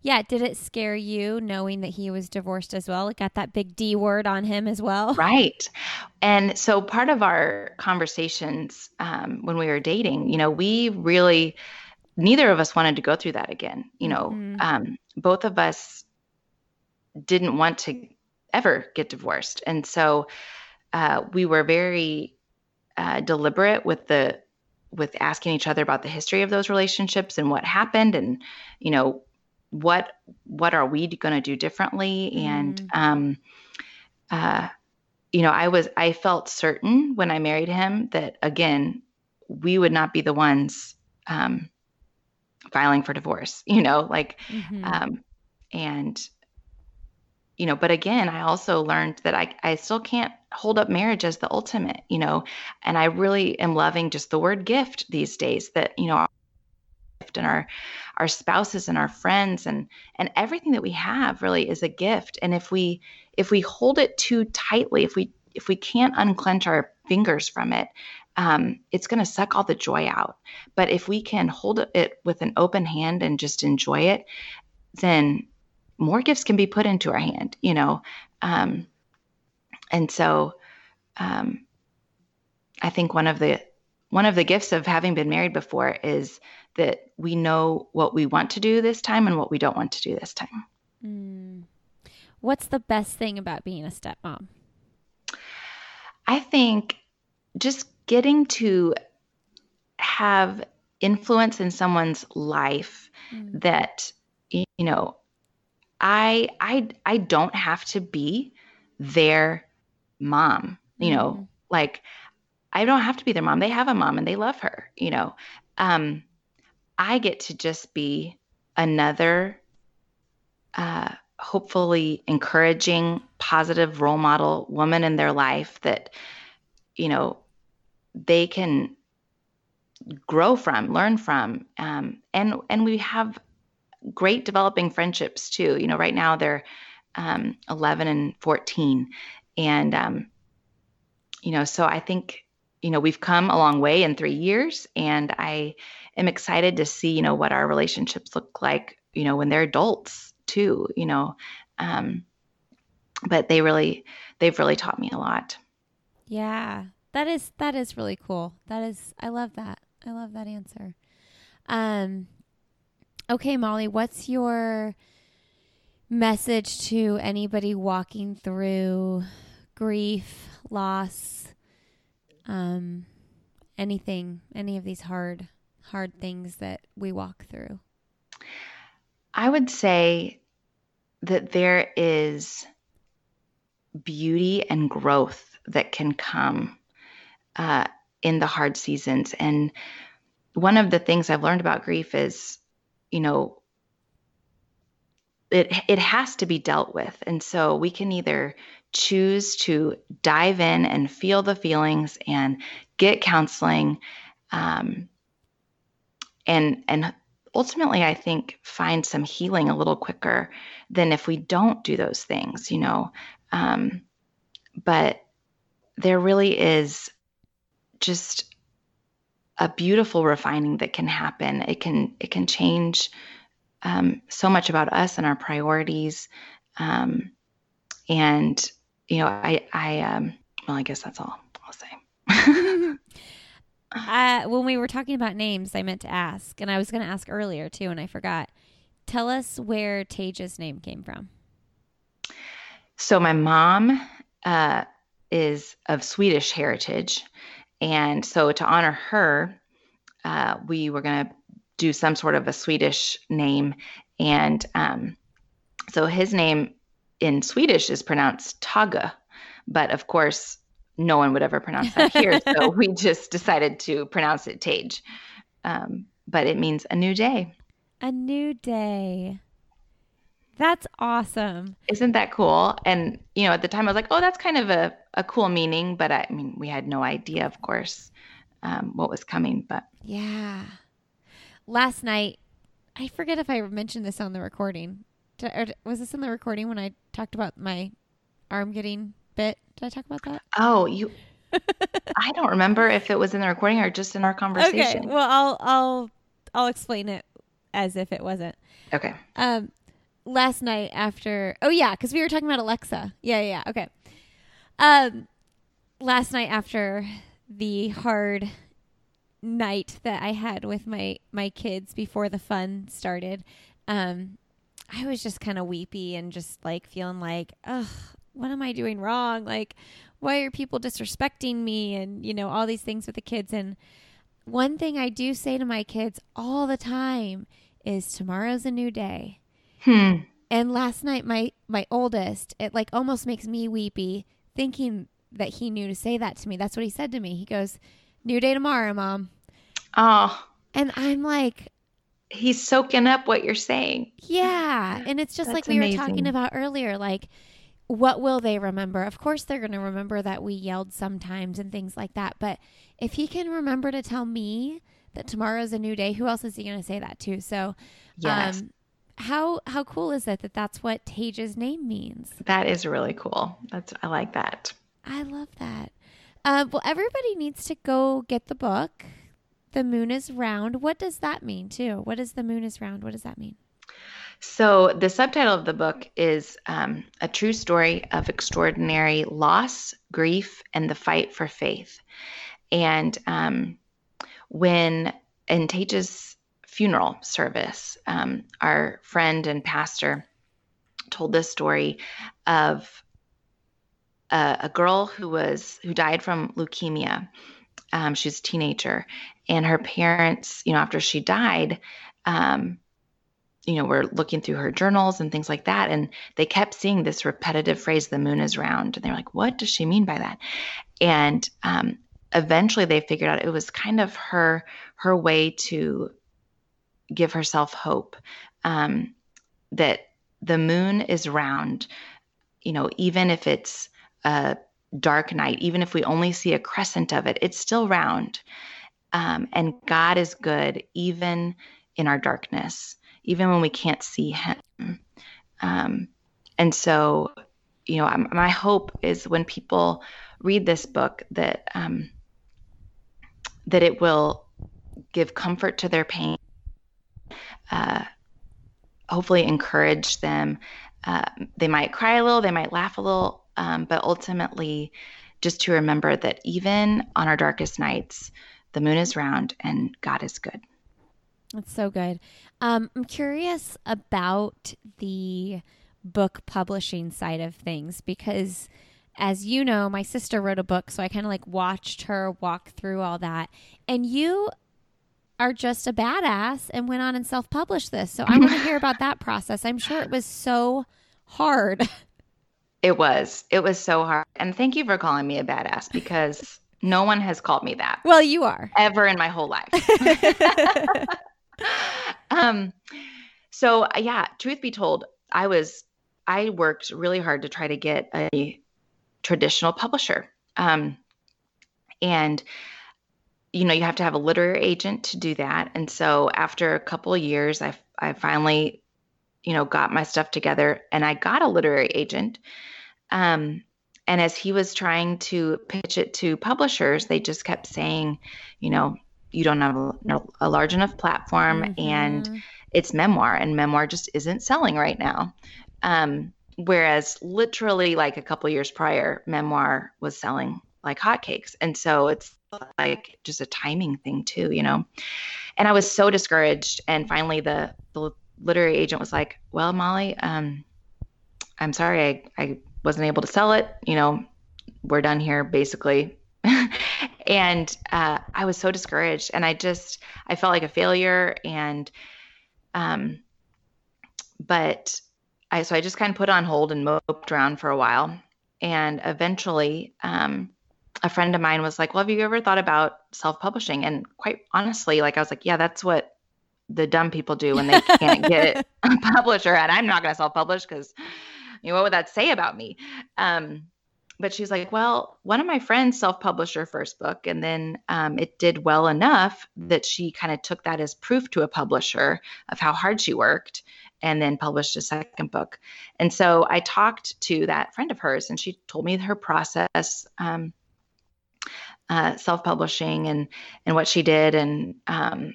Speaker 1: Yeah, did it scare you knowing that he was divorced as well? It got that big D word on him as well.
Speaker 2: Right. And so part of our conversations um, when we were dating, you know, we really, neither of us wanted to go through that again. You know, mm-hmm. um, both of us didn't want to ever get divorced. And so uh, we were very uh, deliberate with the with asking each other about the history of those relationships and what happened and you know what what are we going to do differently mm. and um uh you know i was i felt certain when i married him that again we would not be the ones um filing for divorce you know like mm-hmm. um and you know but again i also learned that i i still can't hold up marriage as the ultimate you know and i really am loving just the word gift these days that you know and our our spouses and our friends and and everything that we have really is a gift. And if we if we hold it too tightly if we if we can't unclench our fingers from it um, it's going to suck all the joy out. But if we can hold it with an open hand and just enjoy it then more gifts can be put into our hand you know? Um, and so um, i think one of the one of the gifts of having been married before is that we know what we want to do this time and what we don't want to do this time. Mm.
Speaker 1: What's the best thing about being a stepmom?
Speaker 2: I think just getting to have influence in someone's life mm. that you know I I I don't have to be their mom, you mm. know, like I don't have to be their mom. They have a mom and they love her, you know. Um, I get to just be another, uh, hopefully encouraging, positive role model woman in their life that, you know, they can grow from, learn from, um, and and we have great developing friendships too. You know, right now they're um, 11 and 14, and um, you know, so I think you know we've come a long way in three years and i am excited to see you know what our relationships look like you know when they're adults too you know um, but they really they've really taught me a lot.
Speaker 1: Yeah that is that is really cool. That is i love that. I love that answer. Um okay molly what's your message to anybody walking through grief loss um, anything, any of these hard, hard things that we walk through?
Speaker 2: I would say that there is beauty and growth that can come uh, in the hard seasons. And one of the things I've learned about grief is, you know, it it has to be dealt with. And so we can either choose to dive in and feel the feelings and get counseling um, and and ultimately i think find some healing a little quicker than if we don't do those things you know um, but there really is just a beautiful refining that can happen it can it can change um, so much about us and our priorities um, and you know, I, I, um, well, I guess that's all I'll say.
Speaker 1: uh, when we were talking about names, I meant to ask, and I was going to ask earlier too, and I forgot. Tell us where Tage's name came from.
Speaker 2: So my mom uh, is of Swedish heritage, and so to honor her, uh, we were going to do some sort of a Swedish name, and um, so his name in Swedish is pronounced Tage. But of course, no one would ever pronounce that here. so we just decided to pronounce it Tage. Um, but it means a new day.
Speaker 1: A new day. That's awesome.
Speaker 2: Isn't that cool? And, you know, at the time I was like, oh, that's kind of a, a cool meaning. But I, I mean, we had no idea, of course, um, what was coming. But
Speaker 1: yeah. Last night, I forget if I mentioned this on the recording. Did, or was this in the recording when I talked about my arm getting bit? Did I talk about that?
Speaker 2: Oh, you. I don't remember if it was in the recording or just in our conversation.
Speaker 1: Okay. Well, I'll I'll I'll explain it as if it wasn't.
Speaker 2: Okay.
Speaker 1: Um, last night after. Oh yeah, because we were talking about Alexa. Yeah, yeah. Okay. Um, last night after the hard night that I had with my my kids before the fun started, um, I was just kind of weepy and just like feeling like, ugh, what am I doing wrong? Like, why are people disrespecting me? And you know all these things with the kids. And one thing I do say to my kids all the time is, tomorrow's a new day.
Speaker 2: Hmm.
Speaker 1: And last night, my my oldest, it like almost makes me weepy thinking that he knew to say that to me. That's what he said to me. He goes, "New day tomorrow, mom."
Speaker 2: Oh.
Speaker 1: And I'm like,
Speaker 2: he's soaking up what you're saying.
Speaker 1: Yeah, and it's just like we amazing. were talking about earlier, like. What will they remember? Of course, they're going to remember that we yelled sometimes and things like that. But if he can remember to tell me that tomorrow's a new day, who else is he going to say that to? So,
Speaker 2: yes.
Speaker 1: um, how how cool is it that that's what Tage's name means?
Speaker 2: That is really cool. That's I like that.
Speaker 1: I love that. Uh, well, everybody needs to go get the book. The moon is round. What does that mean, too? What does the moon is round? What does that mean?
Speaker 2: So, the subtitle of the book is um, A True Story of Extraordinary Loss, Grief, and the Fight for Faith. And um, when in Tage's funeral service, um, our friend and pastor told this story of a, a, girl who was who died from leukemia. Um, she was a teenager, and her parents, you know, after she died, um, you know, were looking through her journals and things like that, and they kept seeing this repetitive phrase, "The moon is round," and they were like, "What does she mean by that?" And um, eventually, they figured out it was kind of her her way to give herself hope um, that the moon is round. You know, even if it's a dark night, even if we only see a crescent of it, it's still round. Um, and God is good even in our darkness, even when we can't see Him. Um, and so, you know, my hope is when people read this book that um, that it will give comfort to their pain uh, hopefully encourage them. Uh, they might cry a little, they might laugh a little, um, but ultimately, just to remember that even on our darkest nights, the moon is round and God is good.
Speaker 1: That's so good. Um, I'm curious about the book publishing side of things because, as you know, my sister wrote a book, so I kind of like watched her walk through all that. And you are just a badass and went on and self published this. So I want to hear about that process. I'm sure it was so hard.
Speaker 2: It was. It was so hard. And thank you for calling me a badass because no one has called me that.
Speaker 1: Well, you are.
Speaker 2: Ever in my whole life. um so yeah, truth be told, I was I worked really hard to try to get a traditional publisher. Um and you know, you have to have a literary agent to do that. And so after a couple of years, I, I finally, you know, got my stuff together and I got a literary agent. Um, and as he was trying to pitch it to publishers, they just kept saying, you know, you don't have a, a large enough platform mm-hmm. and it's memoir and memoir just isn't selling right now. Um, whereas literally like a couple years prior, memoir was selling like hotcakes. And so it's like just a timing thing too, you know. And I was so discouraged. And finally, the the literary agent was like, "Well, Molly, um, I'm sorry, I I wasn't able to sell it. You know, we're done here, basically." and uh, I was so discouraged, and I just I felt like a failure. And um, but I so I just kind of put on hold and moped around for a while, and eventually, um, a friend of mine was like, "Well, have you ever thought about self-publishing?" And quite honestly, like I was like, "Yeah, that's what the dumb people do when they can't get a publisher, and I'm not going to self-publish because." You know, what would that say about me? Um, but she's like, well, one of my friends self-published her first book, and then um, it did well enough that she kind of took that as proof to a publisher of how hard she worked, and then published a second book. And so I talked to that friend of hers, and she told me her process, um, uh, self-publishing, and and what she did, and um,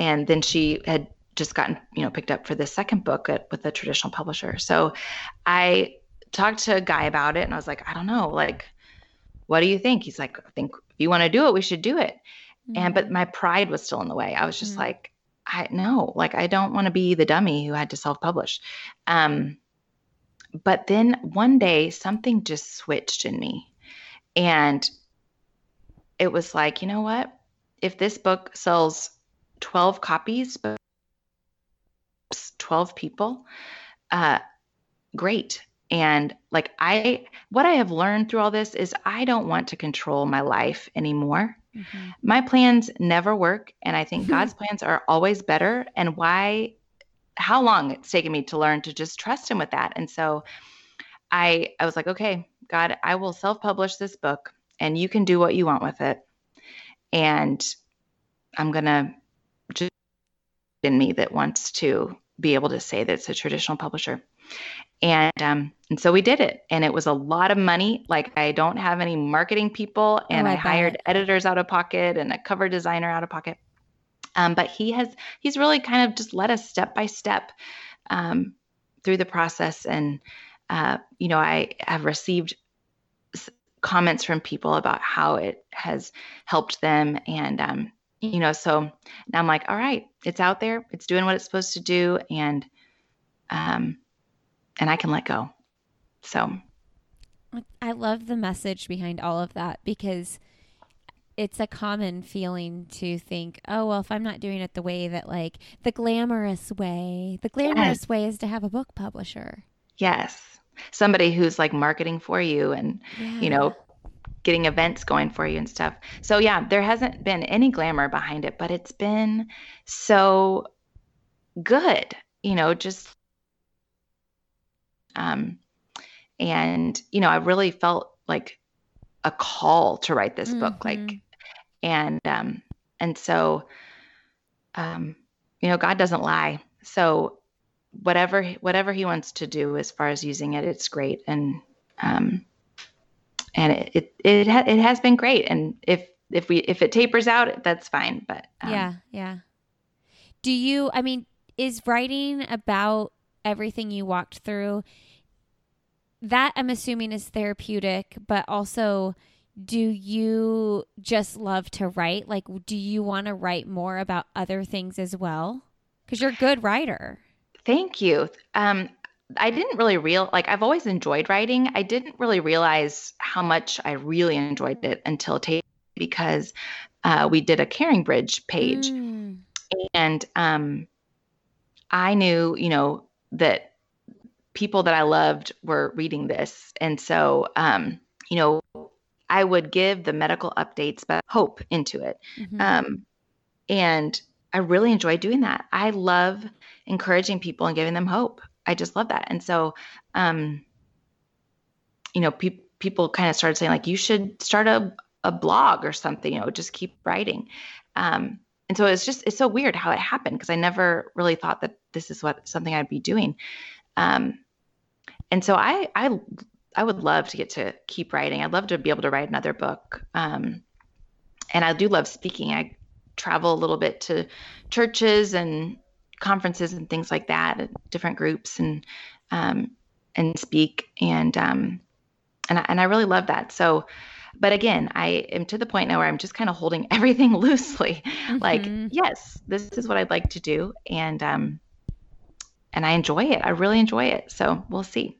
Speaker 2: and then she had just gotten you know picked up for the second book at, with a traditional publisher. So I talked to a guy about it and I was like, I don't know, like, what do you think? He's like, I think if you want to do it, we should do it. Mm-hmm. And but mm-hmm. my pride was still in the way. I was just mm-hmm. like, I no, like I don't want to be the dummy who had to self-publish. Um, but then one day something just switched in me. And it was like, you know what? If this book sells 12 copies, but 12 people, uh, great. And like I, what I have learned through all this is I don't want to control my life anymore. Mm-hmm. My plans never work. And I think God's plans are always better. And why, how long it's taken me to learn to just trust Him with that. And so I, I was like, okay, God, I will self publish this book and you can do what you want with it. And I'm going to in me that wants to be able to say that it's a traditional publisher. And um, and so we did it and it was a lot of money. Like i don't have any marketing people and oh, I, I hired editors out of pocket and a cover designer out of pocket. Um, but he has he's really kind of just led us step by step um, through the process. And uh, you know i have received comments from people about how it has helped them. And um, you know so now i'm like all right it's out there it's doing what it's supposed to do and um, and I can let go. So
Speaker 1: I love the message behind all of that because it's a common feeling to think, oh, well, if I'm not doing it the way that, like, the glamorous way, the glamorous yes. way is to have a book publisher.
Speaker 2: Yes. Somebody who's like marketing for you and, yeah. you know, getting events going for you and stuff. So, yeah, there hasn't been any glamour behind it, but it's been so good, you know, just um, and, you know, I really felt like a call to write this mm-hmm. book. Like, and, um, and so, um, you know, God doesn't lie. So whatever, whatever he wants to do as far as using it, it's great. And, um, and it, it, it, ha- it has been great. And if, if we, if it tapers out, that's fine. But,
Speaker 1: um, yeah, yeah. Do you, I mean, is writing about everything you walked through that i'm assuming is therapeutic but also do you just love to write like do you want to write more about other things as well because you're a good writer
Speaker 2: thank you um I didn't really real like I've always enjoyed writing. I didn't really realize how much I really enjoyed it until Tage because uh, we did a CaringBridge page, mm. and um, I knew you know that people that I loved were reading this. And so, um, you know, I would give the medical updates, but hope into it. Mm-hmm. Um, and I really enjoy doing that. I love encouraging people and giving them hope. I just love that. And so, um, you know, pe- people kind of started saying like, you should start a, a blog or something, you know, just keep writing. Um, and so it's just, it's so weird how it happened because I never really thought that this is what something I'd be doing. Um, and so I, I, I would love to get to keep writing. I'd love to be able to write another book. Um, and I do love speaking. I travel a little bit to churches and conferences and things like that, different groups and, um, and speak. And, um, and I, and I really love that. So, but again, I am to the point now where I'm just kind of holding everything loosely. Mm-hmm. Like, yes, this is what I'd like to do. And, um, and I enjoy it. I really enjoy it. So we'll see.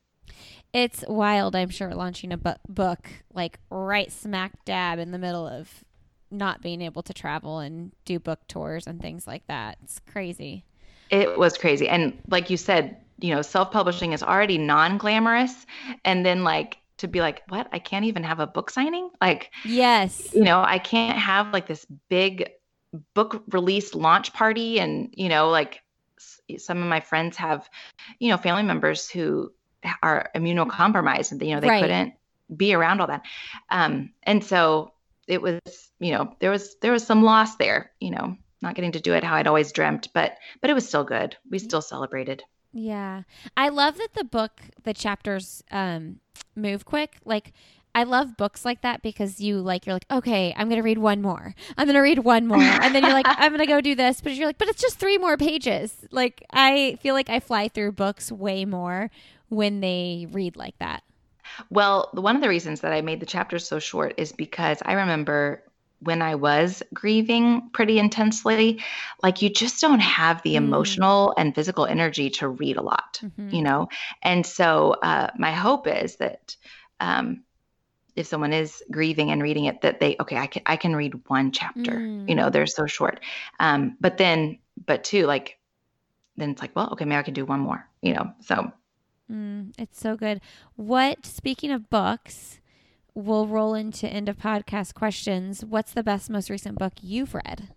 Speaker 1: It's wild, I'm sure, launching a bu- book like right smack dab in the middle of not being able to travel and do book tours and things like that. It's crazy.
Speaker 2: It was crazy. And like you said, you know, self publishing is already non glamorous. And then, like, to be like, what? I can't even have a book signing? Like,
Speaker 1: yes.
Speaker 2: You know, I can't have like this big book release launch party. And, you know, like some of my friends have, you know, family members who are immunocompromised and, you know, they right. couldn't be around all that. Um, and so it was, you know, there was, there was some loss there, you know, not getting to do it how I'd always dreamt, but, but it was still good. We still celebrated.
Speaker 1: Yeah. I love that the book, the chapters um, move quick. Like, I love books like that because you like you're like okay I'm gonna read one more I'm gonna read one more and then you're like I'm gonna go do this but you're like but it's just three more pages like I feel like I fly through books way more when they read like that.
Speaker 2: Well, one of the reasons that I made the chapters so short is because I remember when I was grieving pretty intensely, like you just don't have the mm. emotional and physical energy to read a lot, mm-hmm. you know? And so uh, my hope is that um, if someone is grieving and reading it, that they, okay, I can, I can read one chapter, mm. you know, they're so short. Um, but then, but two, like, then it's like, well, okay, maybe I can do one more, you know? So.
Speaker 1: Mm, it's so good. What, speaking of books, we'll roll into end of podcast questions. What's the best, most recent book you've read?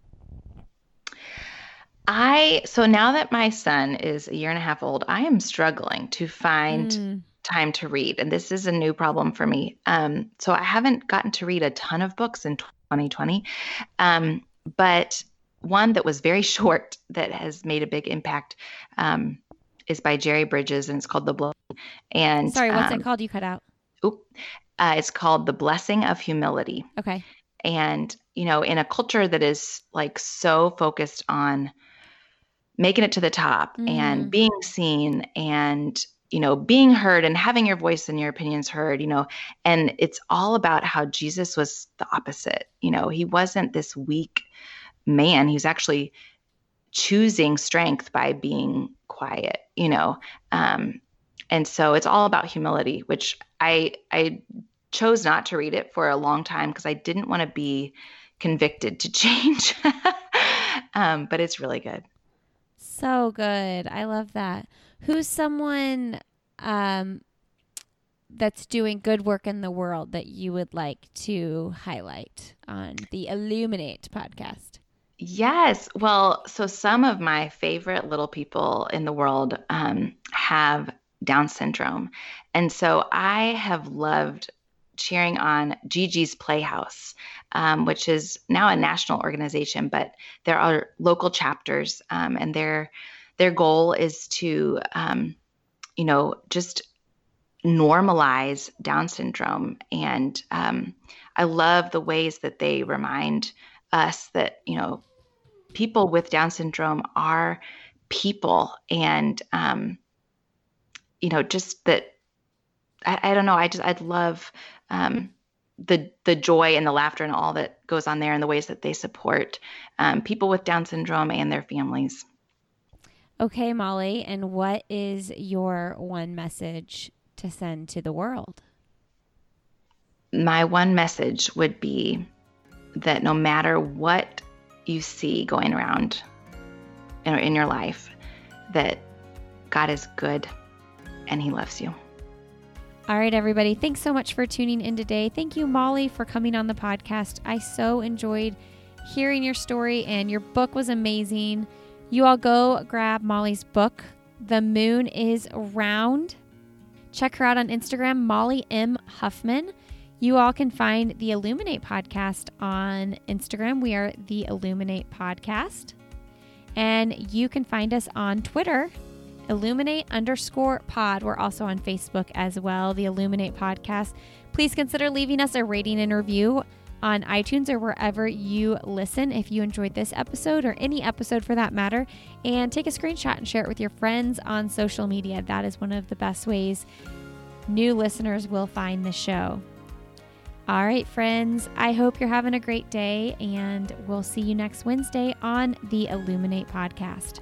Speaker 2: I so now that my son is a year and a half old, I am struggling to find mm. time to read, and this is a new problem for me. Um, so I haven't gotten to read a ton of books in 2020, um, but one that was very short that has made a big impact um, is by Jerry Bridges, and it's called The Blow. And
Speaker 1: sorry, what's it um, called? You cut out.
Speaker 2: Oop. Uh, it's called The Blessing of Humility.
Speaker 1: Okay.
Speaker 2: And, you know, in a culture that is like so focused on making it to the top mm. and being seen and, you know, being heard and having your voice and your opinions heard, you know, and it's all about how Jesus was the opposite. You know, he wasn't this weak man. He was actually choosing strength by being quiet, you know. Um, and so it's all about humility which i i chose not to read it for a long time because i didn't want to be convicted to change. Um, but it's really good.
Speaker 1: So good. I love that. Who's someone um, that's doing good work in the world that you would like to highlight on the illuminate podcast?
Speaker 2: Yes. Well, so some of my favorite little people in the world um, have down syndrome. And so I have loved cheering on Gigi's Playhouse, um, which is now a national organization, but there are local chapters, um, and their their goal is to, um, you know, just normalize Down syndrome. And um, I love the ways that they remind us that you know people with Down syndrome are people, and um, you know, just that I, I don't know. I just I'd love um, the the joy and the laughter and all that goes on there and the ways that they support um, people with Down syndrome and their families.
Speaker 1: Okay, Molly, and what is your one message to send to the world?
Speaker 2: My one message would be that no matter what you see going around in, in your life, that God is good and He loves you.
Speaker 1: All right, everybody. Thanks so much for tuning in today. Thank you, Molly, for coming on the podcast. I so enjoyed hearing your story, and your book was amazing. You all go grab Molly's book, The Moon is Round. Check her out on Instagram, Molly M. Huffman. You all can find the Illuminate podcast on Instagram. We are the Illuminate podcast. And you can find us on Twitter illuminate underscore pod. We're also on Facebook as well, the Illuminate podcast. Please consider leaving us a rating and review on iTunes or wherever you listen if you enjoyed this episode or any episode for that matter. And take a screenshot and share it with your friends on social media. That is one of the best ways new listeners will find the show. All right, friends, I hope you're having a great day, and we'll see you next Wednesday on the Illuminate podcast.